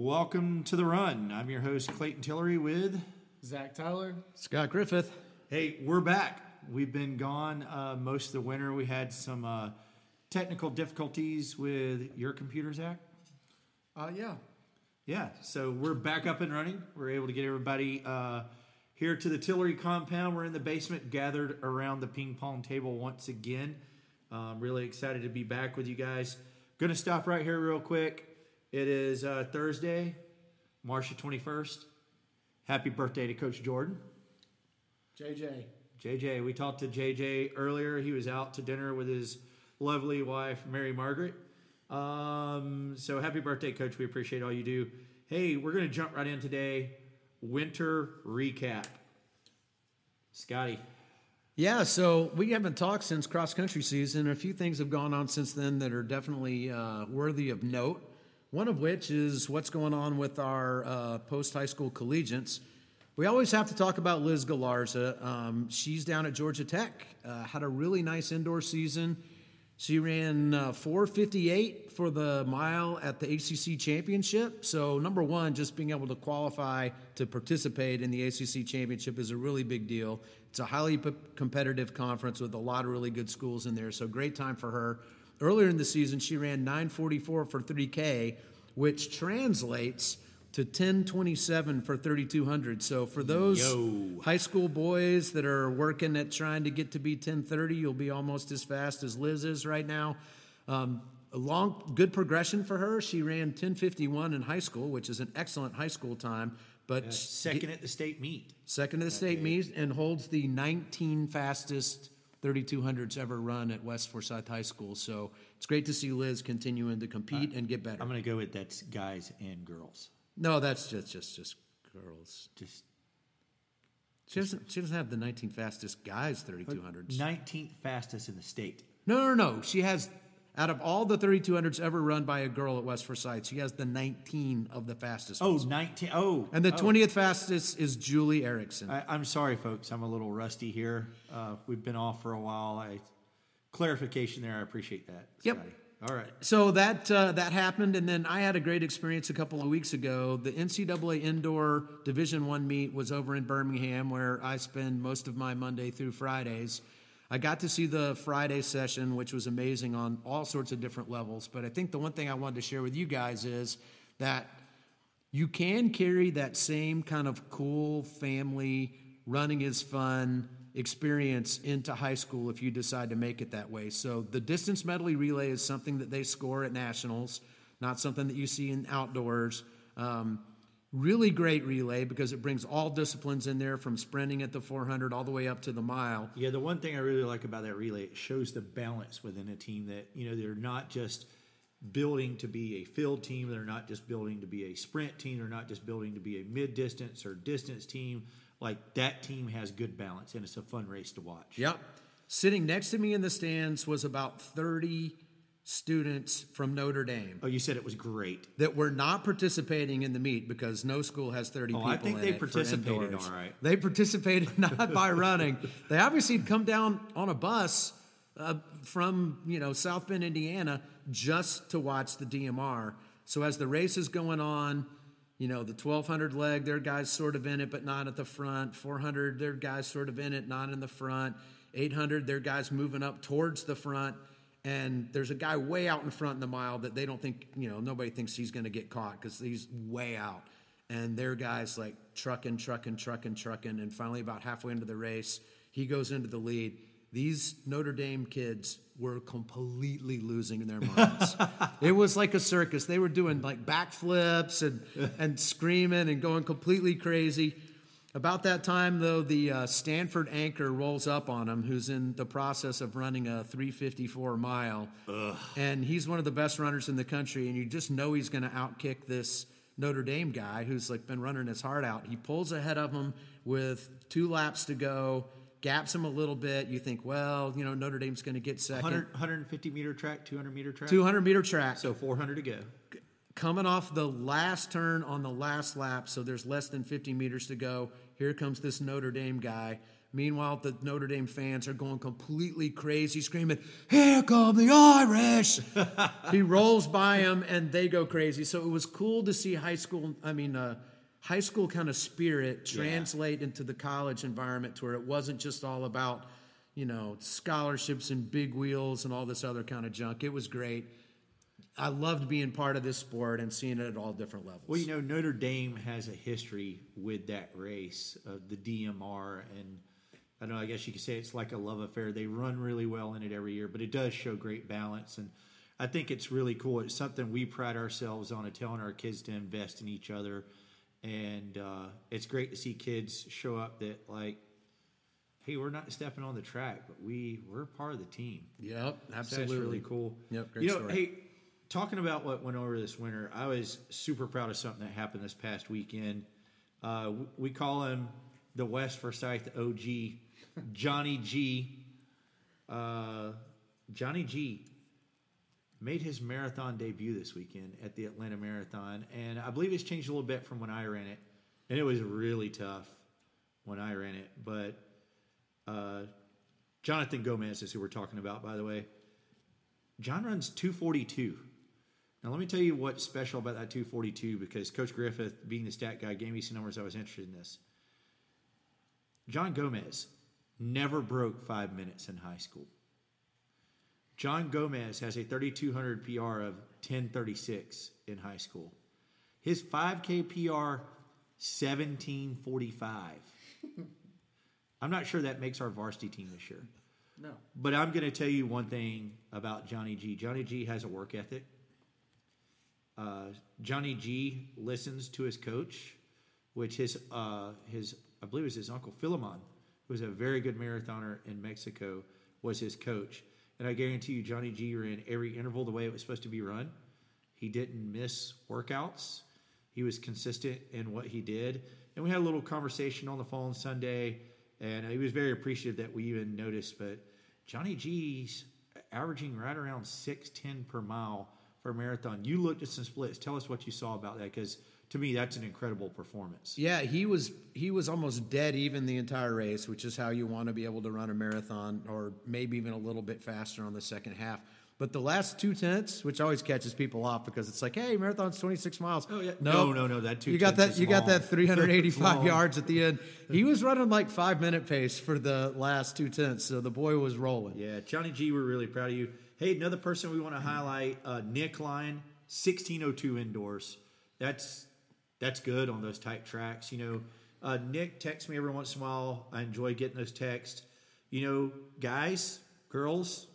Welcome to the run. I'm your host, Clayton Tillery, with Zach Tyler. Scott Griffith. Hey, we're back. We've been gone uh, most of the winter. We had some uh, technical difficulties with your computer, Zach. Uh, yeah. Yeah, so we're back up and running. We're able to get everybody uh, here to the Tillery compound. We're in the basement, gathered around the ping pong table once again. Um, really excited to be back with you guys. Going to stop right here real quick. It is uh, Thursday, March the 21st. Happy birthday to Coach Jordan. JJ. JJ, we talked to JJ earlier. He was out to dinner with his lovely wife, Mary Margaret. Um, so happy birthday, Coach. We appreciate all you do. Hey, we're going to jump right in today. Winter recap. Scotty. Yeah, so we haven't talked since cross country season. A few things have gone on since then that are definitely uh, worthy of note. One of which is what's going on with our uh, post high school collegiates. We always have to talk about Liz Galarza. Um, she's down at Georgia Tech, uh, had a really nice indoor season. She ran uh, 458 for the mile at the ACC championship. So, number one, just being able to qualify to participate in the ACC championship is a really big deal. It's a highly p- competitive conference with a lot of really good schools in there. So, great time for her. Earlier in the season, she ran 944 for 3K, which translates to 1027 for 3200. So, for those Yo. high school boys that are working at trying to get to be 1030, you'll be almost as fast as Liz is right now. Um, a long, good progression for her. She ran 1051 in high school, which is an excellent high school time, but Second at the state meet. second at the state meet and holds the 19 fastest 3200s ever run at West Forsyth High School. So it's great to see Liz continuing to compete and get better. I'm going to go with that's guys and girls. no, that's just just just girls. Just She doesn't she doesn't have the 19th fastest guys 3200s. 19th fastest in the state. No, no, no. She has out of all the 3200s ever run by a girl at West Forsyth, she has the 19 of the fastest. Oh, ones. 19. Oh. and the oh. 20th fastest is Julie Erickson. I, I'm sorry, folks. I'm a little rusty here. Uh, we've been off for a while. I clarification there. I appreciate that. Yep. Scotty. All right. So that uh, that happened, and then I had a great experience a couple of weeks ago. The NCAA indoor Division One meet was over in Birmingham, where I spend most of my Monday through Fridays. I got to see the Friday session, which was amazing on all sorts of different levels. But I think the one thing I wanted to share with you guys is that you can carry that same kind of cool family running is fun experience into high school if you decide to make it that way. So the distance medley relay is something that they score at nationals, not something that you see in outdoors. Um, really great relay because it brings all disciplines in there from sprinting at the 400 all the way up to the mile. Yeah, the one thing I really like about that relay, it shows the balance within a team that, you know, they're not just building to be a field team, they're not just building to be a sprint team, they're not just building to be a mid distance or distance team. Like that team has good balance and it's a fun race to watch. Yep. Sitting next to me in the stands was about 30 students from Notre Dame. Oh, you said it was great. that were not participating in the meet because no school has 30 Oh, people I think in they participated all right. They participated not by running. They obviously had come down on a bus uh, from, you know, South Bend, Indiana just to watch the DMR. So as the race is going on, you know, the 1200 leg, their guys sort of in it, but not at the front. 400, their guys sort of in it, not in the front. 800, their guys moving up towards the front. And there's a guy way out in front in the mile that they don't think, you know, nobody thinks he's going to get caught because he's way out. And their guys like trucking, trucking, trucking, trucking. And finally, about halfway into the race, he goes into the lead. These Notre Dame kids were completely losing their minds. it was like a circus. They were doing like backflips and, and screaming and going completely crazy. About that time, though, the uh, Stanford anchor rolls up on him, who's in the process of running a 354 mile. And he's one of the best runners in the country, and you just know he's going to outkick this Notre Dame guy who's like been running his heart out. He pulls ahead of him with two laps to go, gaps him a little bit. You think, well, you know, Notre Dame's going to get second. 100, 150 meter track, 200 meter track. 200 meter track. So 400 to go. coming off the last turn on the last lap, so there's less than 50 meters to go. Here comes this Notre Dame guy Meanwhile, the Notre Dame fans are going completely crazy, screaming, Here come the Irish! he rolls by them and they go crazy. So it was cool to see high school, I mean, uh, high school kind of spirit translate into the college environment to where it wasn't just all about, you know, scholarships and big wheels and all this other kind of junk. It was great. I loved being part of this sport and seeing it at all different levels. Well, you know, Notre Dame has a history with that race of the DMR, and I don't know. I guess you could say it's like a love affair. They run really well in it every year, but it does show great balance, and I think it's really cool. It's something we pride ourselves on, telling our kids to invest in each other, and uh, it's great to see kids show up that like, hey, we're not stepping on the track, but we we're part of the team. Yep, So absolutely. That's really cool. Yep, great you know, story. hey, talking about what went over this winter, I was super proud of something that happened this past weekend. Uh, we call him the West Forsyth OG, Johnny G. Uh, Johnny G. Made his marathon debut this weekend at the Atlanta Marathon, and I believe it's changed a little bit from when I ran it, and it was really tough when I ran it. But uh, Jonathan Gomez is who we're talking about, by the way. John runs 242. Now, let me tell you what's special about that 242 because Coach Griffith, being the stat guy, gave me some numbers. I was interested in this. John Gomez never broke five minutes in high school. John Gomez has a 3,200 PR of 1036 in high school. His 5K PR, 1745. I'm not sure that makes our varsity team this year. No. But I'm going to tell you one thing about Johnny G. Johnny G has a work ethic. Uh, Johnny G listens to his coach, which his uh, his I believe it was his uncle Philemon, who was a very good marathoner in Mexico, was his coach. And I guarantee you, Johnny G ran every interval the way it was supposed to be run. He didn't miss workouts. He was consistent in what he did. And we had a little conversation on the phone Sunday, and he was very appreciative that we even noticed. But Johnny G's averaging right around 6'10 per mile marathon. You looked at some splits. Tell us what you saw about that, because to me, that's an incredible performance. Yeah, he was he was almost dead even the entire race, which is how you want to be able to run a marathon, or maybe even a little bit faster on the second half. But the last two tenths, which always catches people off because it's like, hey, marathon's twenty six miles. Oh, yeah. no, No, no, no, that two you got that. you got that three hundred eighty five yards at the end. He was running like five minute pace for the last two tenths, so the boy was rolling. Yeah, Johnny G, we're really proud of you. Hey, another person we want to highlight, uh, Nick Lyon, sixteen oh two indoors. That's that's good on those tight tracks. You know, uh, Nick texts me every once in a while. I enjoy getting those texts. You know, guys, girls.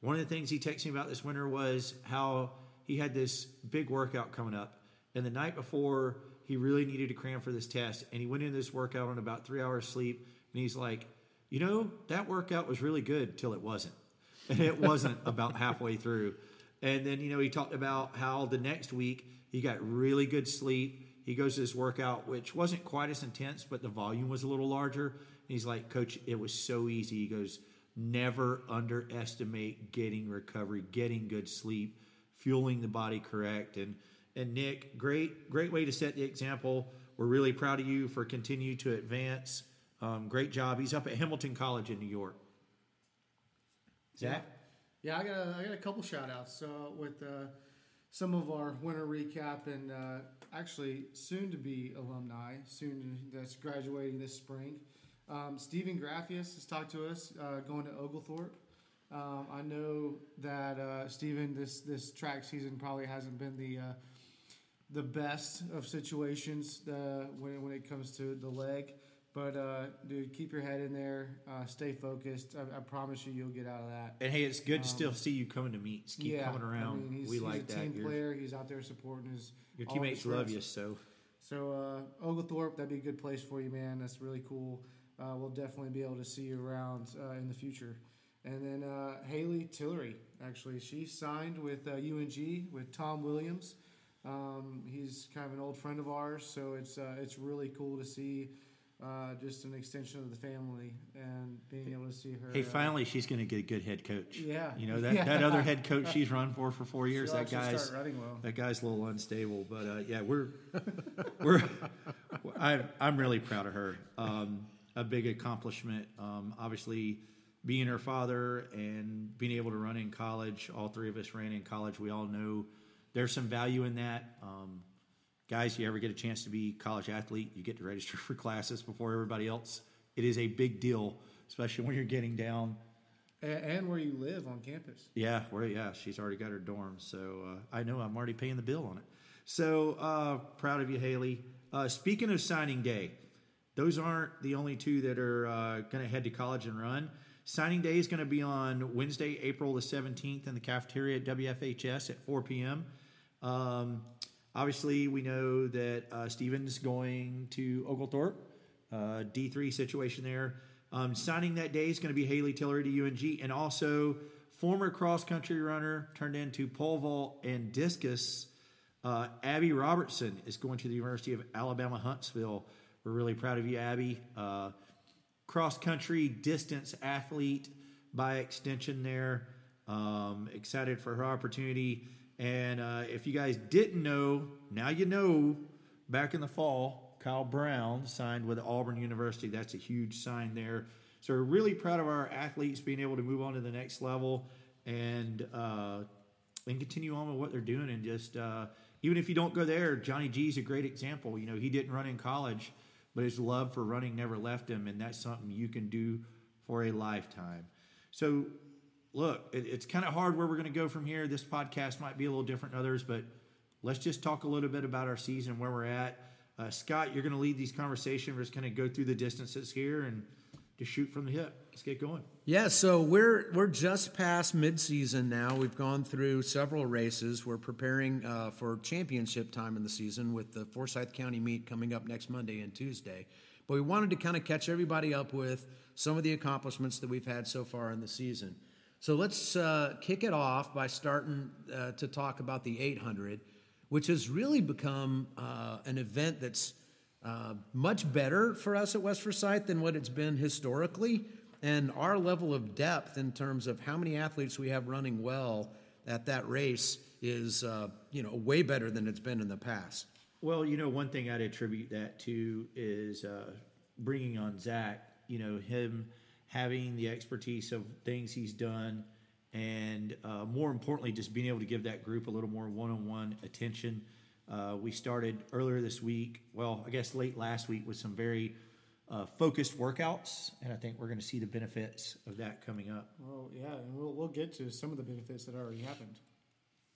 One of the things he texted me about this winter was how he had this big workout coming up, and the night before he really needed to cram for this test, and he went into this workout on about three hours sleep, and he's like, you know, that workout was really good till it wasn't and it wasn't about halfway through. And then, you know, he talked about how the next week he got really good sleep. He goes to this workout, which wasn't quite as intense, but the volume was a little larger. And he's like, Coach, it was so easy. He goes, never underestimate getting recovery, getting good sleep, fueling the body correct. And and Nick, great, great way to set the example. We're really proud of you for continue to advance. Um, great job. He's up at Hamilton College in New York. Zach? Yeah, I got a, I got a couple shout outs uh, with uh, some of our winter recap and uh, actually soon to be alumni, soon that's graduating this spring. Um, Stephen Graffius has talked to us uh, going to Oglethorpe. Um, I know that uh, Stephen, this this track season probably hasn't been the uh, the best of situations uh, when when it comes to the leg. But uh, dude, keep your head in there. Uh, stay focused. I, I promise you, you'll get out of that. And hey, it's good to still see you coming to meets. Keep coming Um, I around. mean, he's, we he's like a that. team player. He's out there supporting his your teammates love you. So So uh, Oglethorpe, that'd be a good place for you, man. That's really cool. Uh, we'll definitely be able to see you around uh, in the future. And then uh, Haley Tillery, actually, she signed with uh, UNG with Tom Williams. Um, he's kind of an old friend of ours, so it's uh, it's really cool to see uh, just an extension of the family and being able to see her. hey, uh, finally she's going to get a good head coach. Yeah. You know that Yeah. that other head coach she's run for for four years. she'll that guy's start running well. that guy's a little unstable, but uh, yeah, we're we're I, I'm really proud of her. Um, a big accomplishment. Um, obviously, being her father and being able to run in college, all three of us ran in college. We all know there's some value in that. Um, guys, you ever get a chance to be college athlete, you get to register for classes before everybody else. It is a big deal, especially when you're getting down. And, and where you live on campus. Yeah, where yeah, she's already got her dorm, so uh, I know I'm already paying the bill on it. So uh, proud of you, Haley. Uh, speaking of signing day, those aren't the only two that are uh, going to head to college and run. Signing day is going to be on Wednesday, April the 17th in the cafeteria at WFHS at 4 p.m. Um, obviously, we know that uh, Steven's going to Oglethorpe, uh, D3 situation there. Um, signing that day is going to be Haley Tillery to UNG, and also former cross country runner turned into pole vault and discus. Uh, Abby Robertson is going to the University of Alabama Huntsville. We're really proud of you, Abby. Uh, cross country distance athlete by extension there. Um, excited for her opportunity. And uh, if you guys didn't know, now you know. Back in the fall, Kyle Brown signed with Auburn University. That's a huge sign there. So we're really proud of our athletes being able to move on to the next level and uh, and continue on with what they're doing. And just uh, even if you don't go there, Johnny G is a great example. You know, he didn't run in college, but his love for running never left him, and that's something you can do for a lifetime. So look, it, it's kind of hard where we're going to go from here. This podcast might be a little different than others, but let's just talk a little bit about our season, where we're at. Uh, Scott, you're going to lead these conversations. We're just going to go through the distances here and just shoot from the hip. Let's get going. Yeah, so we're we're just past midseason now. We've gone through several races. We're preparing uh, for championship time in the season with the Forsyth County meet coming up next Monday and Tuesday. But we wanted to kind of catch everybody up with some of the accomplishments that we've had so far in the season. So let's uh, kick it off by starting uh, to talk about the 800, which has really become uh, an event that's uh, much better for us at West Forsyth than what it's been historically. And our level of depth in terms of how many athletes we have running well at that race is, uh, you know, way better than it's been in the past. Well, you know, one thing I'd attribute that to is uh, bringing on Zach. You know, him having the expertise of things he's done, and uh, more importantly, just being able to give that group a little more one-on-one attention. Uh, we started earlier this week. Well, I guess late last week with some very uh, focused workouts, and I think we're going to see the benefits of that coming up. Well, yeah, and we'll, we'll get to some of the benefits that already happened.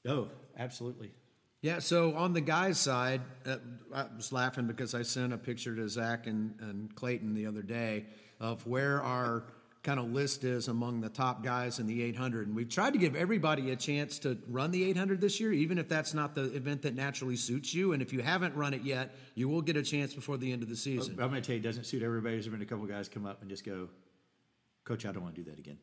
Oh, absolutely. Yeah, so on the guys' side, uh, I was laughing because I sent a picture to Zach and, and Clayton the other day of where our kind of list is among the top guys in the 800. And we've tried to give everybody a chance to run the 800 this year, even if that's not the event that naturally suits you. And if you haven't run it yet, you will get a chance before the end of the season. I'm going to tell you, it doesn't suit everybody. There's been a couple guys come up and just go, Coach, I don't want to do that again.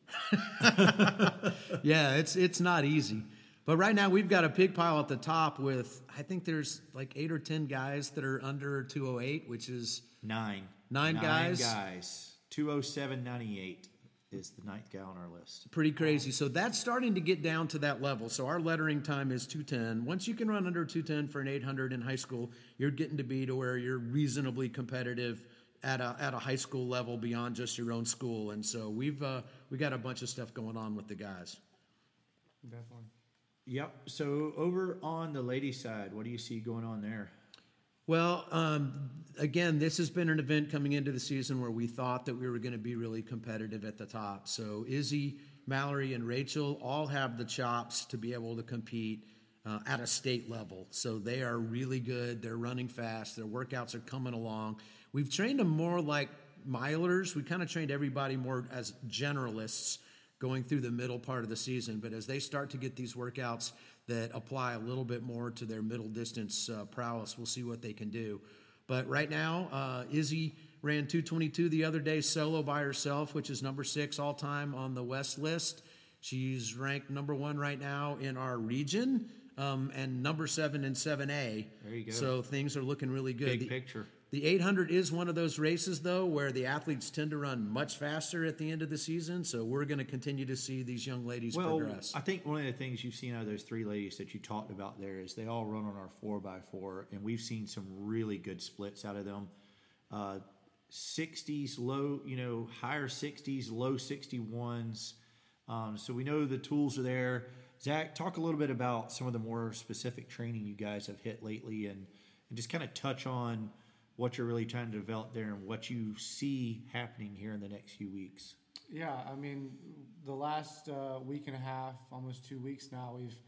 yeah, it's it's not easy. But right now we've got a pig pile at the top with I think there's like eight or ten guys that are under 208, which is Nine. Nine guys? guys. 207.98 is the ninth guy on our list. pretty crazy. So that's starting to get down to that level. So our lettering time is 210. Once you can run under 210 for an 800 in high school, you're getting to be to where you're reasonably competitive at a at a high school level beyond just your own school. And so we've uh, we got a bunch of stuff going on with the guys. Definitely. Yep. So over on the ladies' side, what do you see going on there? Well, um, again, this has been an event coming into the season where we thought that we were going to be really competitive at the top. So Izzy, Mallory, and Rachel all have the chops to be able to compete uh, at a state level. So they are really good. They're running fast. Their workouts are coming along. We've trained them more like milers. We kind of trained everybody more as generalists going through the middle part of the season. But as they start to get these workouts that apply a little bit more to their middle distance uh, prowess, we'll see what they can do. But right now, uh, Izzy ran 222 the other day solo by herself, which is number six all time on the West list. She's ranked number one right now in our region. Um, and number seven in 7A. There you go. So things are looking really good. Big The- picture. The 800 is one of those races, though, where the athletes tend to run much faster at the end of the season. So we're going to continue to see these young ladies Well, progress. I think one of the things you've seen out of those three ladies that you talked about there is they all run on our 4x4, and we've seen some really good splits out of them. Uh, 60s, low, you know, higher 60s, low 61s. Um, so we know the tools are there. Zach, talk a little bit about some of the more specific training you guys have hit lately and, and just kind of touch on what you're really trying to develop there and what you see happening here in the next few weeks. Yeah, I mean, the last uh, week and a half, almost two weeks now, we've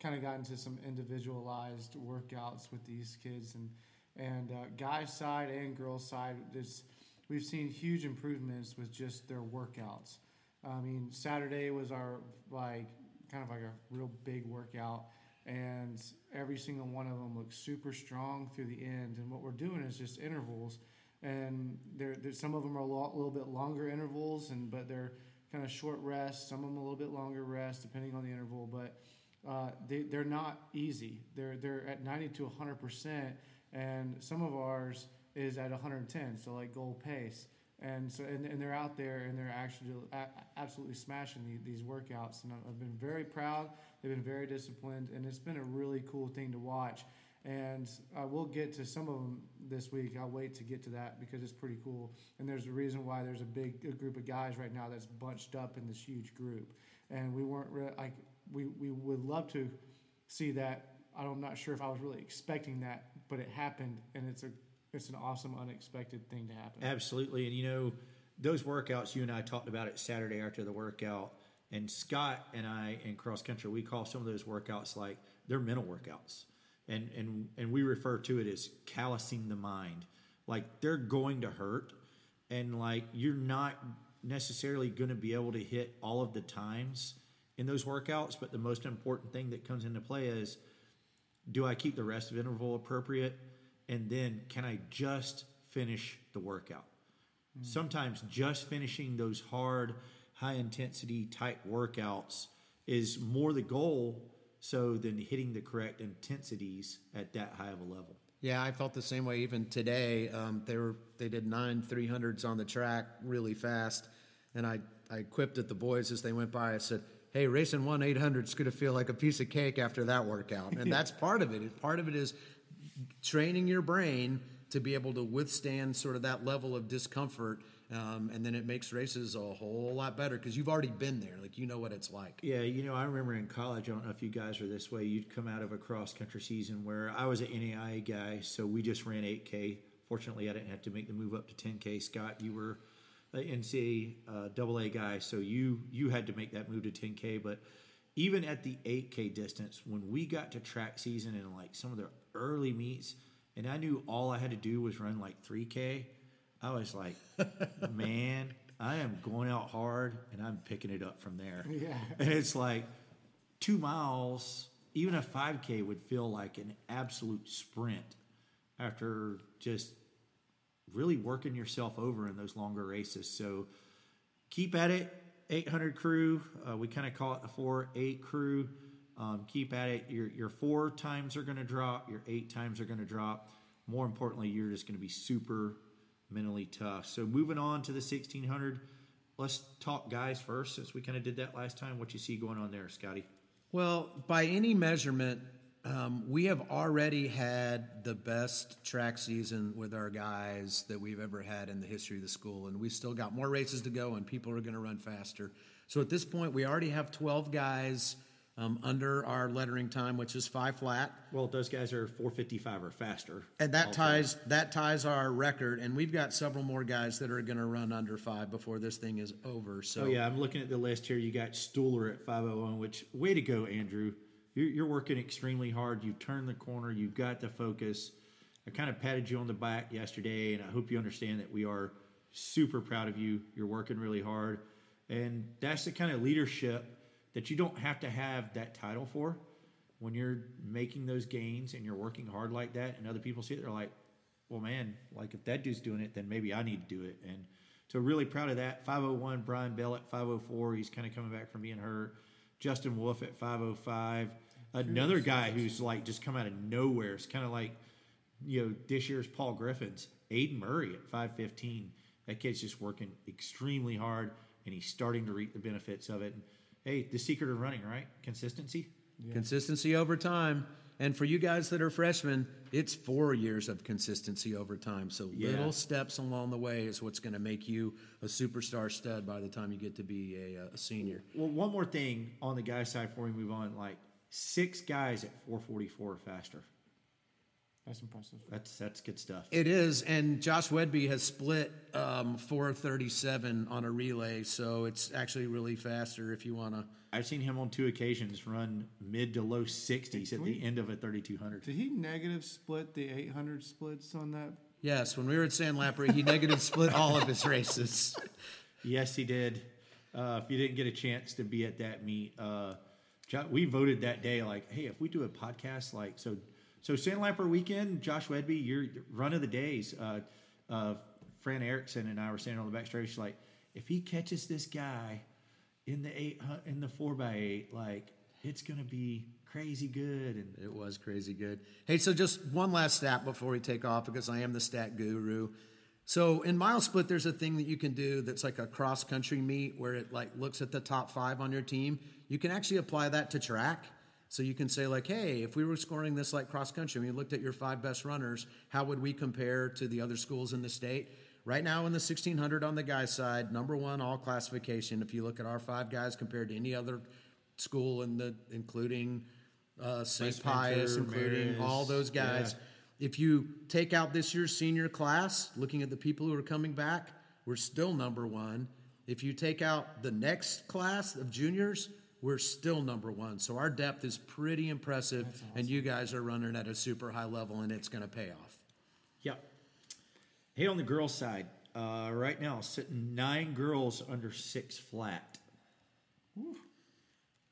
kind of gotten to some individualized workouts with these kids, and and uh, guys side and girls side, there's, we've seen huge improvements with just their workouts. I mean, Saturday was our like kind of like a real big workout, and every single one of them looks super strong through the end. And what we're doing is just intervals and there, some of them are a lo- little bit longer intervals, and but they're kind of short rest. Some of them a little bit longer rest, depending on the interval. But uh, they they're not easy. They're they're at 90 to 100 percent, and some of ours is at 110. So like goal pace, and so and, and they're out there and they're actually absolutely smashing the, these workouts. And I've been very proud. They've been very disciplined, and it's been a really cool thing to watch and uh, we'll get to some of them this week. I'll wait to get to that because it's pretty cool. And there's a reason why there's a big a group of guys right now that's bunched up in this huge group, and we weren't re- like we we would love to see that. I'm not sure if I was really expecting that, but it happened, and it's a it's an awesome unexpected thing to happen. Absolutely, and you know those workouts you and I talked about it Saturday after the workout, and Scott and I in cross country we call some of those workouts like they're mental workouts and and and we refer to it as callousing the mind. Like they're going to hurt, and like you're not necessarily going to be able to hit all of the times in those workouts. But the most important thing that comes into play is, do I keep the rest of interval appropriate, and then can I just finish the workout? Mm. Sometimes just finishing those hard, high intensity type workouts is more the goal so than hitting the correct intensities at that high of a level. Yeah, I felt the same way. Even today, um, they were they did nine three hundreds on the track really fast, and I I quipped at the boys as they went by. I said, "Hey, racing one eight hundred is going to feel like a piece of cake after that workout," and that's part of it. Part of it is training your brain to be able to withstand sort of that level of discomfort um, and then it makes races a whole lot better because you've already been there. Like you know what it's like. Yeah, you know, I remember in college. I don't know if you guys are this way. You'd come out of a cross country season where I was an NAIA guy, so we just ran 8K. Fortunately, I didn't have to make the move up to 10K. Scott, you were an NCAA uh, double A guy, so you you had to make that move to 10K. But even at the 8K distance, when we got to track season and like some of the early meets, and I knew all I had to do was run like 3K I was like, man, I am going out hard and I'm picking it up from there. Yeah. And it's like two miles, even a 5K would feel like an absolute sprint after just really working yourself over in those longer races. So keep at it. 800 crew, uh, we kind of call it the 4 8 crew. Um, keep at it. Your, your four times are going to drop, your eight times are going to drop. More importantly, you're just going to be super mentally tough. So moving on to the 1600, let's talk guys first since we kind of did that last time. What you see going on there, Scotty? Well, by any measurement, um, we have already had the best track season with our guys that we've ever had in the history of the school, and we still got more races to go, and people are going to run faster. So at this point, we already have 12 guys um, under our lettering time, which is five flat. Well, those guys are 455 or faster. And that ties that ties our record, and we've got several more guys that are going to run under five before this thing is over. So, oh yeah, I'm looking at the list here. You got Stuhler at 501, which way to go, Andrew. You're, you're working extremely hard. You've turned the corner. You've got the focus. I kind of patted you on the back yesterday, and I hope you understand that we are super proud of you. You're working really hard, and that's the kind of leadership that you don't have to have that title for when you're making those gains and you're working hard like that and other people see it they're like well man like if that dude's doing it then maybe i need to do it. And so really proud of that. 501 brian bell at 504 he's kind of coming back from being hurt. Justin wolf at 505 another guy who's like just come out of nowhere. It's kind of like you know this year's paul griffins. Aiden murray at 515 that kid's just working extremely hard and he's starting to reap the benefits of it. And, hey, the secret of running, right? Consistency. Yeah. Consistency over time. And for you guys that are freshmen, it's four years of consistency over time. So Yeah. little steps along the way is what's going to make you a superstar stud by the time you get to be a, uh, a senior. Well, one more thing on the guy side before we move on. Like six guys at 444 or faster. That's impressive. That's that's good stuff. It is, and Josh Wedby has split um, 437 on a relay, so it's actually really faster if you want to. I've seen him on two occasions run mid to low 60s at Can the end of a 3200. Did he negative split the 800 splits on that? Yes, when we were at Sandlapper, he negative split all of his races. Yes, he did. Uh, if you didn't get a chance to be at that meet, uh, we voted that day like, hey, if we do a podcast, like, so, so Sandlapper weekend, Josh Wedby, your run of the days. Uh, uh, Fran Erickson and I were standing on the back stretch, she's like, if he catches this guy in the eight hu- in the four by eight, like, it's gonna be crazy good. And It was crazy good. Hey, so just one last stat before we take off because I am the stat guru. So in mile split, there's a thing that you can do that's like a cross country meet where it like looks at the top five on your team. You can actually apply that to track. So you can say like, hey, if we were scoring this like cross country, you looked at your five best runners, how would we compare to the other schools in the state? Right now in the 1600 on the guys side, number one all classification. If you look at our five guys compared to any other school in the, including uh, St. Pius, including Marist, all those guys. yeah. If you take out this year's senior class, looking at the people who are coming back, we're still number one. If you take out the next class of juniors, we're still number one. So our depth is pretty impressive, and you guys are running at a super high level, and it's going to pay off. Yep. Hey, on the girls' side, uh, right now sitting nine girls under six flat,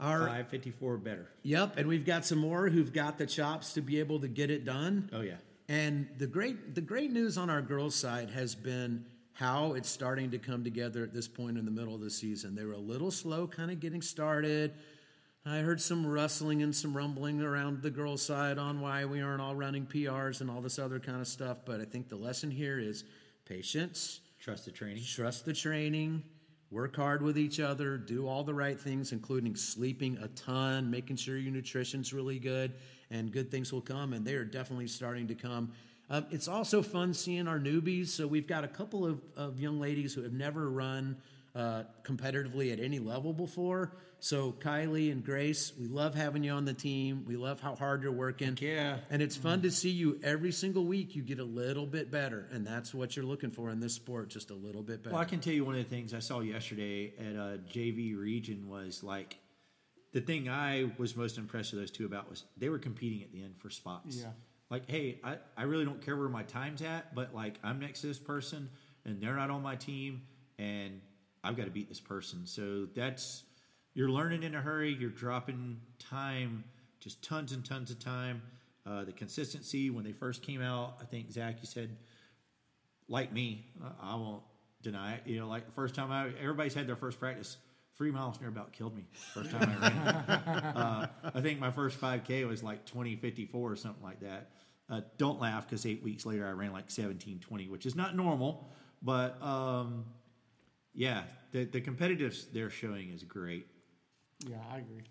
Our, five fifty four better. Yep, and we've got some more who've got the chops to be able to get it done. Oh yeah, And the great the great news on our girls' side has been how it's starting to come together at this point in the middle of the season. They were a little slow kind of getting started. I heard some rustling and some rumbling around the girls' side on why we aren't all running PRs and all this other kind of stuff, but I think the lesson here is patience, trust the training. trust the training, work hard with each other, do all the right things, including sleeping a ton, making sure your nutrition's really good, and good things will come. And they are definitely starting to come. Um, it's also fun seeing our newbies. So we've got a couple of, of young ladies who have never run uh, competitively at any level before. So Kylie and Grace, we love having you on the team. We love how hard you're working. yeah. And it's fun to see you every single week. You get a little bit better, and that's what you're looking for in this sport, just a little bit better. Well, I can tell you one of the things I saw yesterday at a JV region was like the thing I was most impressed with those two about was they were competing at the end for spots. Yeah. Like, hey, I, I really don't care where my time's at, but like I'm next to this person and they're not on my team and I've got to beat this person. So that's you're learning in a hurry. You're dropping time, just tons and tons of time. Uh, the consistency when they first came out, I think Zach, you said like me, I won't deny it. You know, like the first time I, everybody's had their first practice. Three miles near about killed me. First time I ran. I think my first 5K was like 2054 or something like that. Uh, don't laugh because eight weeks later I ran like 1720, which is not normal. But um, yeah, the, the competitives they're showing is great. Yeah, I agree.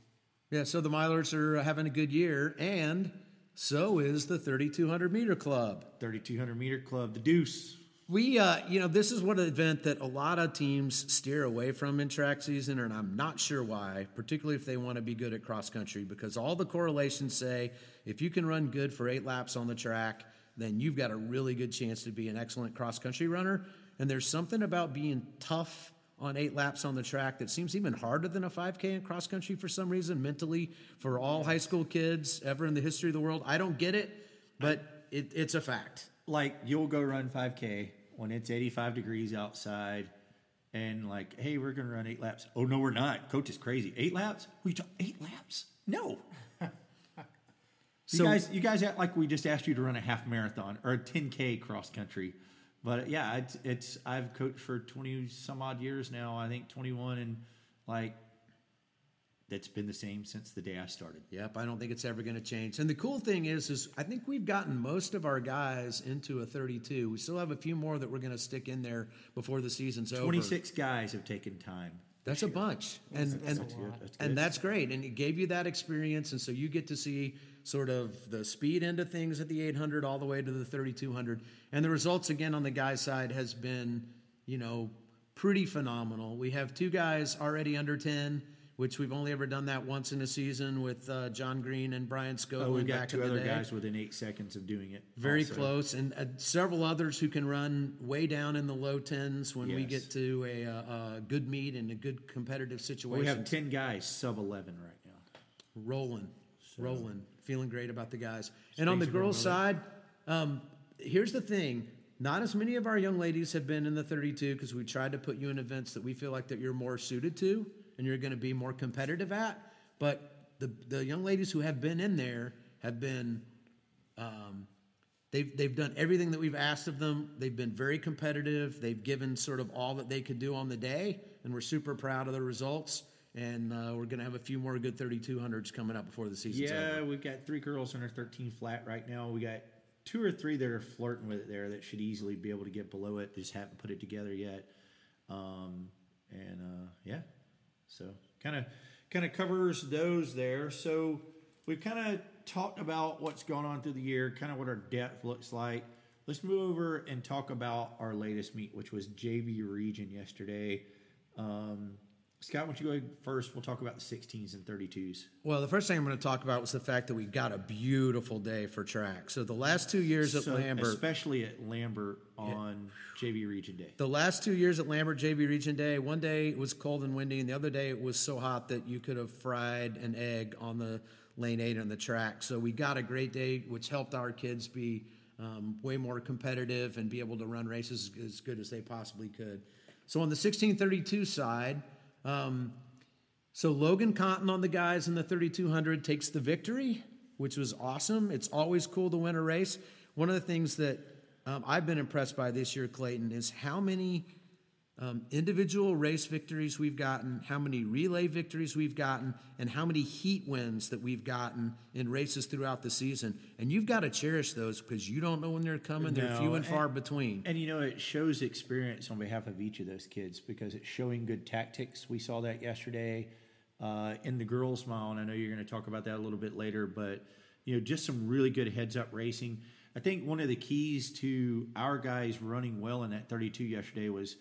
Yeah, so the Milers are having a good year, and so is the 3,200 meter club. 3200 meter club, the Deuce. We, uh, you know, this is one event that a lot of teams steer away from in track season, and I'm not sure why, particularly if they want to be good at cross country, because all the correlations say if you can run good for eight laps on the track, then you've got a really good chance to be an excellent cross country runner. And there's something about being tough on eight laps on the track that seems even harder than a 5K in cross country for some reason, mentally, for all high school kids ever in the history of the world. I don't get it, but it, it's a fact. Like you'll go run 5k when it's 85 degrees outside and like hey we're gonna run eight laps. Oh no we're not. Coach is crazy. Eight laps? We talk eight laps? No. You So- guys you guys act like we just asked you to run a half marathon or a 10k cross country. But yeah it's, it's i've coached for 20 some odd years now. I think 21 and like that's been the same since the day i started Yep, I don't think it's ever going to change. And the cool thing is, is I think we've gotten most of our guys into a 32. We still have a few more that we're going to stick in there before the season's over. 26 guys have taken time That's a bunch, and and That's. That's and that's great. And it gave you that experience, and so you get to see sort of the speed end of things at the 800 all the way to the 3200. And the results, again, on the guys' side has been, you know, pretty phenomenal. We have two guys already under 10 which we've only ever done that once in a season with uh, John Green and Brian Scobland Oh, we've got back two other guys within eight seconds of doing it. Very also. close, and uh, several others who can run way down in the low tens when we get to a, uh, a good meet and a good competitive situation. We have ten guys sub eleven right now. rolling, rolling, feeling great about the guys. And on the Things are going girls' side, um, here's the thing: not as many of our young ladies have been in the 32 because we tried to put you in events that we feel like that you're more suited to and you're going to be more competitive at. But the the young ladies who have been in there have been. Um, They've, they've done everything that we've asked of them. They've been very competitive. They've given sort of all that they could do on the day, and we're super proud of the results. And uh, we're going to have a few more good 3200s coming up before the season. Yeah, over. we've got three girls under thirteen flat right now. We got two or three that are flirting with it there that should easily be able to get below it. They just haven't put it together yet. Um, and uh, yeah, so kind of kind of covers those there. So we've kind of talked about what's going on through the year, kind of what our depth looks like. Let's move over and talk about our latest meet, which was JV Region yesterday. Um, Scott, why don't you go first? We'll talk about the 16s and 32s. Well, the first thing I'm going to talk about was the fact that we got a beautiful day for track. So the last two years at So, Lambert, especially at Lambert on JV Region Day. The last two years at Lambert JV Region Day, one day it was cold and windy, and the other day it was so hot that you could have fried an egg on the lane eight on the track. So we got a great day, which helped our kids be um, way more competitive and be able to run races as good as they possibly could. So on the 1632 side, um, so Logan Cotton on the guys in the 3200 takes the victory, which was awesome. It's always cool to win a race. One of the things that um, I've been impressed by this year, Clayton, is how many um, individual race victories we've gotten, how many relay victories we've gotten, and how many heat wins that we've gotten in races throughout the season. And you've got to cherish those because you don't know when they're coming. They're few and and- far between. And you know, it shows experience on behalf of each of those kids because it's showing good tactics. We saw that yesterday uh, in the girls' mile, and I know you're going to talk about that a little bit later. But you know, just some really good heads-up racing. I think one of the keys to our guys running well in that 32 yesterday was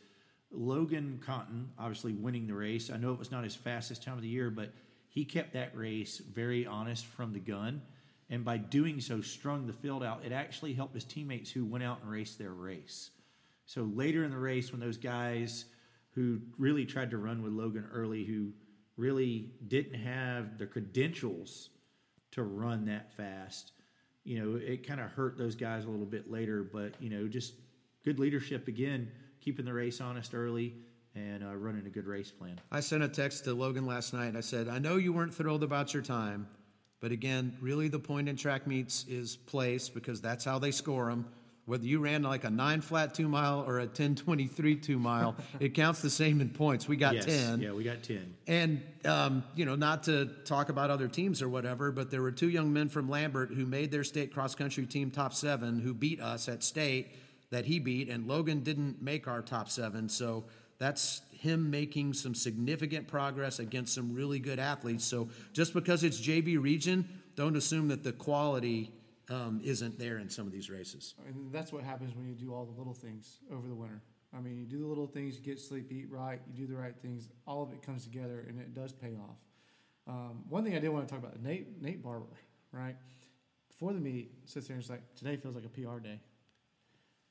Logan Cotton, obviously winning the race. I know it was not his fastest time of the year, but he kept that race very honest from the gun. And by doing so, strung the field out. It actually helped his teammates who went out and raced their race. So later in the race, when those guys who really tried to run with Logan early, who really didn't have the credentials to run that fast, you know, it kind of hurt those guys a little bit later. But, you know, just good leadership again, keeping the race honest early and uh, running a good race plan. I sent a text to Logan last night. And I said, I know you weren't thrilled about your time, but again, really the point in track meets is place because that's how they score them. Whether you ran like a nine flat two mile or a 1023 two mile, it counts the same in points. We got yes, 10. Yeah, we got 10. And, um, you know, not to talk about other teams or whatever, but there were two young men from Lambert who made their state cross country team top seven who beat us at state that he beat, and Logan didn't make our top seven. So that's him making some significant progress against some really good athletes. So just because it's JV region, don't assume that the quality um, isn't there in some of these races. And that's what happens when you do all the little things over the winter. I mean, you do the little things, you get sleep, eat right, you do the right things. All of it comes together, and it does pay off. Um, one thing I did want to talk about Nate Nate Barber, right? Before the meet, sits there and is like, "Today feels like a PR day,"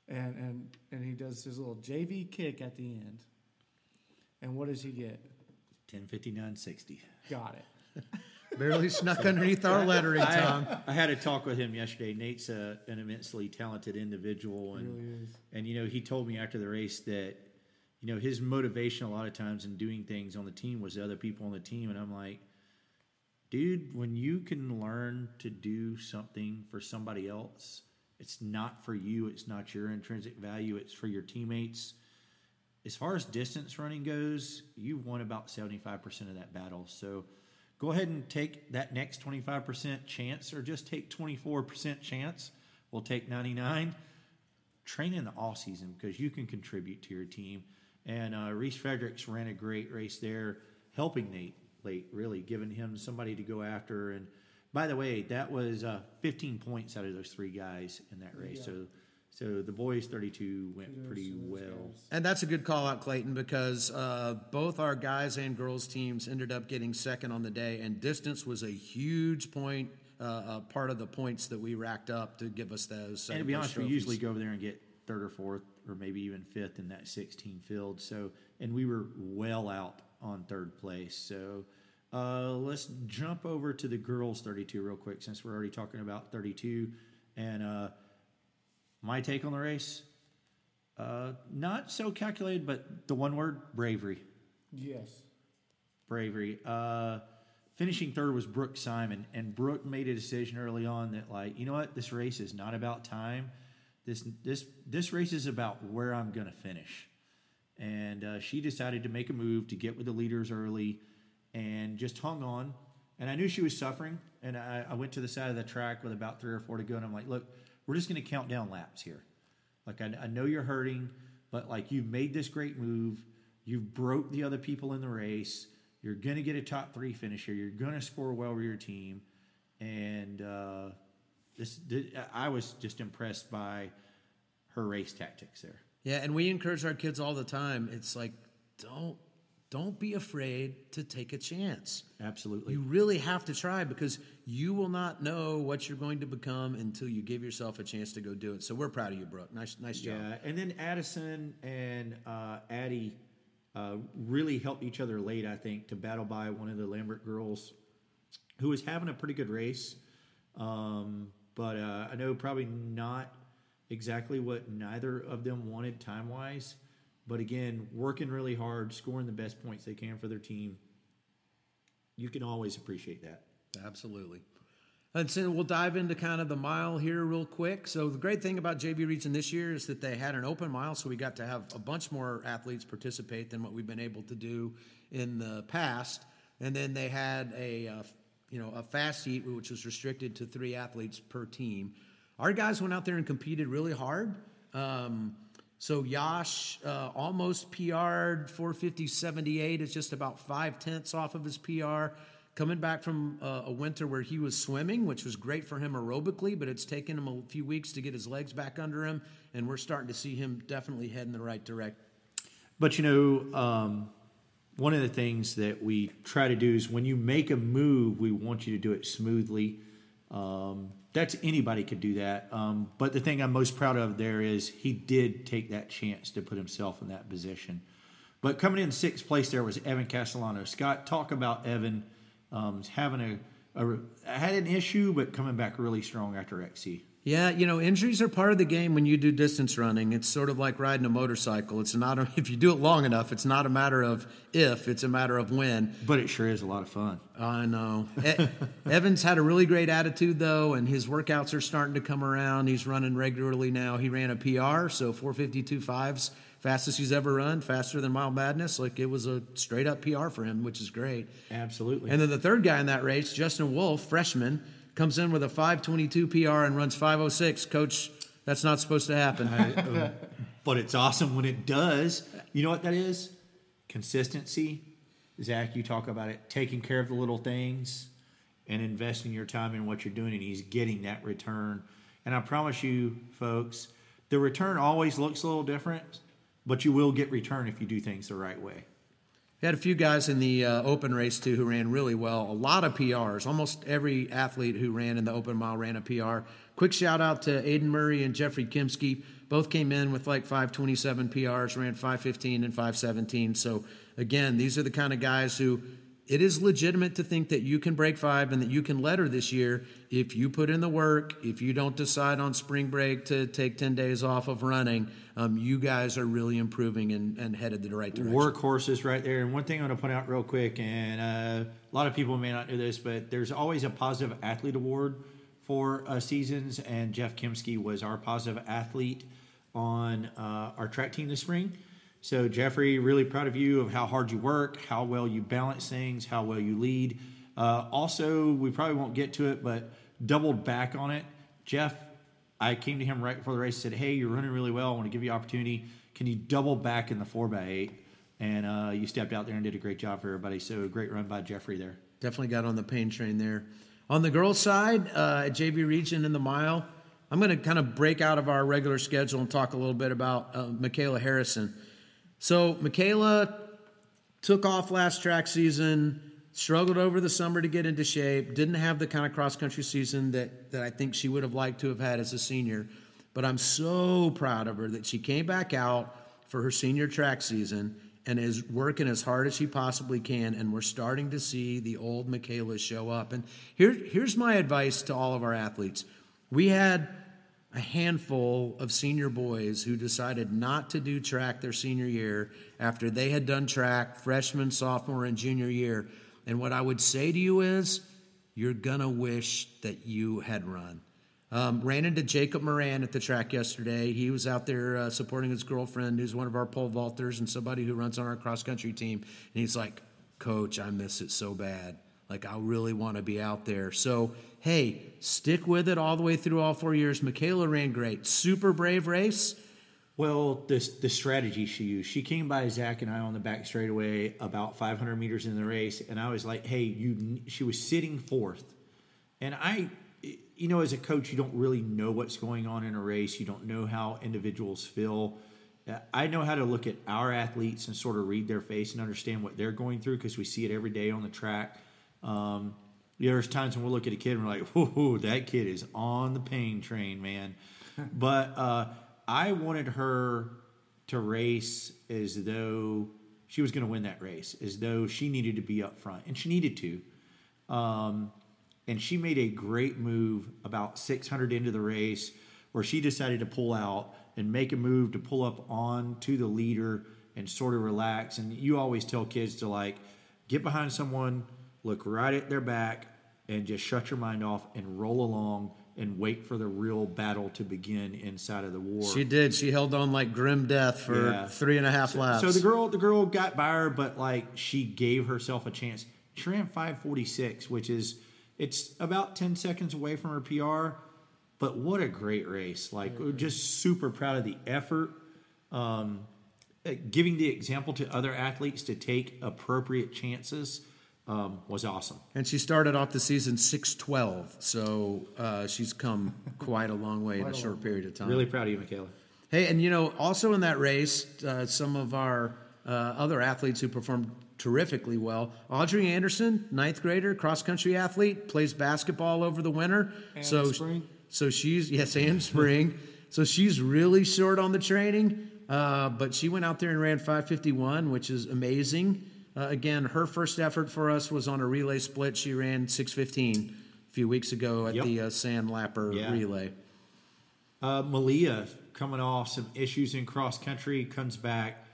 and and and he does his little JV kick at the end. And what does he get? 1059.60. Got it. Barely snuck underneath our lettering, Tom. I, I had a talk with him yesterday. Nate's a, an immensely talented individual, and really is. and you know he told me after the race that you know his motivation a lot of times in doing things on the team was the other people on the team, and I'm like, dude, when you can learn to do something for somebody else, it's not for you. It's not your intrinsic value. It's for your teammates. As far as distance running goes, you've won about 75% of that battle. So go ahead and take that next 25% chance or just take 24% chance. We'll take 99. Train in the off season because you can contribute to your team. And uh, Reese Fredericks ran a great race there, helping Nate late, really giving him somebody to go after and by the way, that was uh, 15 points out of those three guys in that race. Yeah. So, so the boys 32 went Kudos pretty well. guys. And that's a good call out, Clayton, because uh, both our guys and girls teams ended up getting second on the day, and distance was a huge point, uh, uh, part of the points that we racked up to give us those. And to be place honest, we usually go over there and get third or fourth, or maybe even fifth in that 16 field. So, and we were well out on third place. So, uh, let's jump over to the girls 32 real quick, since we're already talking about 32. And uh, my take on the race, uh, not so calculated, but the one word bravery. Yes. bravery. Uh, finishing third was Brooke Simon, and Brooke made a decision early on that, like, you know what, this race is not about time. This this this race is about where I'm going to finish, and uh, she decided to make a move to get with the leaders early, and just hung on. And I knew she was suffering, and I, I went to the side of the track with about three or four to go, and I'm like, look, we're just going to count down laps here. Like I, I know you're hurting, but like you've made this great move, you've broke the other people in the race. You're gonna get a top three finish here. You're gonna score well with your team, and uh, this, th- I was just impressed by her race tactics there. Yeah, and we encourage our kids all the time. It's like, don't don't be afraid to take a chance. Absolutely. You really have to try because you will not know what you're going to become until you give yourself a chance to go do it. So we're proud of you, Brooke. Nice, nice job. Yeah, and then Addison and uh, Addie uh, really helped each other late, I think, to battle by one of the Lambert girls who was having a pretty good race. Um, but uh, I know probably not exactly what neither of them wanted time wise. But again, working really hard, scoring the best points they can for their team. You can always appreciate that. Absolutely. And so we'll dive into kind of the mile here real quick. So the great thing about JV Region this year is that they had an open mile, so we got to have a bunch more athletes participate than what we've been able to do in the past. And then they had a uh, you know a fast heat, which was restricted to three athletes per team. Our guys went out there and competed really hard. Um, so Yash uh, almost PR'd 450.78. It's just about five tenths off of his PR. Coming back from uh, a winter where he was swimming, which was great for him aerobically, but it's taken him a few weeks to get his legs back under him, and we're starting to see him definitely head in the right direction. But you know, um, one of the things that we try to do is when you make a move, we want you to do it smoothly. Um, that's anybody could do that. Um, but the thing I'm most proud of there is he did take that chance to put himself in that position. But coming in sixth place there was Evan Castellano. Scott, talk about Evan um, having a, a had an issue, but coming back really strong after XC. Yeah, you know, injuries are part of the game when you do distance running. It's sort of like riding a motorcycle. It's not a, if you do it long enough, it's not a matter of if, it's a matter of when. But it sure is a lot of fun. I know. E- Evans had a really great attitude though, and his workouts are starting to come around. He's running regularly now. He ran a PR, so 452.5's fastest he's ever run, faster than Mile Madness. Like it was a straight up PR for him, which is great. Absolutely. And then the third guy in that race, Justin Wolf, freshman, comes in with a 522 PR and runs 506. Coach, that's not supposed to happen. Uh, but it's awesome when it does. You know what that is? Consistency. Zach, you talk about it, taking care of the little things and investing your time in what you're doing, and he's getting that return. And I promise you, folks, the return always looks a little different, but you will get return if you do things the right way. We had a few guys in the uh, open race too who ran really well. A lot of PRs. Almost every athlete who ran in the open mile ran a PR. Quick shout out to Aiden Murray and Jeffrey Kimsky. Both came in with like 527 PRs, ran 515 and 517. So again, these are the kind of guys who it is legitimate to think that you can break five and that you can letter this year if you put in the work. If you don't decide on spring break to take 10 days off of running, um, you guys are really improving and, and headed the right direction. Workhorses right there. And one thing I want to point out real quick, and uh, a lot of people may not know this, but there's always a positive athlete award for uh, seasons, and Jeff Kimsky was our positive athlete on uh, our track team this spring. So, Jeffrey, really proud of you of how hard you work, how well you balance things, how well you lead. Uh, also, we probably won't get to it, but doubled back on it. Jeff, I came to him right before the race and said, Hey, you're running really well. I want to give you opportunity. Can you double back in the 4x8? And uh, you stepped out there and did a great job for everybody. So, great run by Jeffrey there. Definitely got on the pain train there. On the girls' side, uh, at JV Region in the mile, I'm going to kind of break out of our regular schedule and talk a little bit about uh, Michaela Harrison. So, Michaela took off last track season, struggled over the summer to get into shape, didn't have the kind of cross country season that, that I think she would have liked to have had as a senior. But I'm so proud of her that she came back out for her senior track season and is working as hard as she possibly can. And we're starting to see the old Michaela show up. And here, here's my advice to all of our athletes we had a handful of senior boys who decided not to do track their senior year after they had done track freshman, sophomore, and junior year. And what I would say to you is, you're going to wish that you had run. Um, ran into Jacob Moran at the track yesterday. He was out there uh, supporting his girlfriend, who's one of our pole vaulters and somebody who runs on our cross country team. And he's like, Coach, I miss it so bad. Like, I really want to be out there. So, hey, stick with it all the way through all four years. Michaela ran great. Super brave race. Well, this the strategy she used. She came by Zach and I on the back straightaway about 500 meters in the race, and I was like, "Hey, you." She was sitting fourth, and I, you know, as a coach, you don't really know what's going on in a race. You don't know how individuals feel. I know how to look at our athletes and sort of read their face and understand what they're going through because we see it every day on the track. Um, there's times when we'll look at a kid and we're like, "Whoa, that kid is on the pain train, man." but uh, I wanted her to race as though she was going to win that race, as though she needed to be up front, and she needed to. Um, and she made a great move about 600 into the race where she decided to pull out and make a move to pull up on to the leader and sort of relax. And you always tell kids to like get behind someone, look right at their back, and just shut your mind off and roll along and wait for the real battle to begin inside of the war. She did. She held on like grim death for Yeah. three and a half laps. So the girl, the girl got by her, but like she gave herself a chance. She ran 546, which is it's about 10 seconds away from her PR. But what a great race! Like we're just super proud of the effort. Um, giving the example to other athletes to take appropriate chances um, was awesome. And she started off the season 612, so uh, she's come quite a long way in a short period of time. Really proud of you, Michaela. Hey, and you know, also in that race, uh, some of our uh, other athletes who performed terrifically well. Audrey Anderson, ninth grader, cross country athlete, plays basketball over the winter. And so, spring. so she's yes, and spring. so she's really short on the training, uh, but she went out there and ran 551, which is amazing. Uh, again, her first effort for us was on a relay split. She ran 615 a few weeks ago at Yep. the uh, Sandlapper Yeah. relay. Uh, Malia coming off some issues in cross country comes back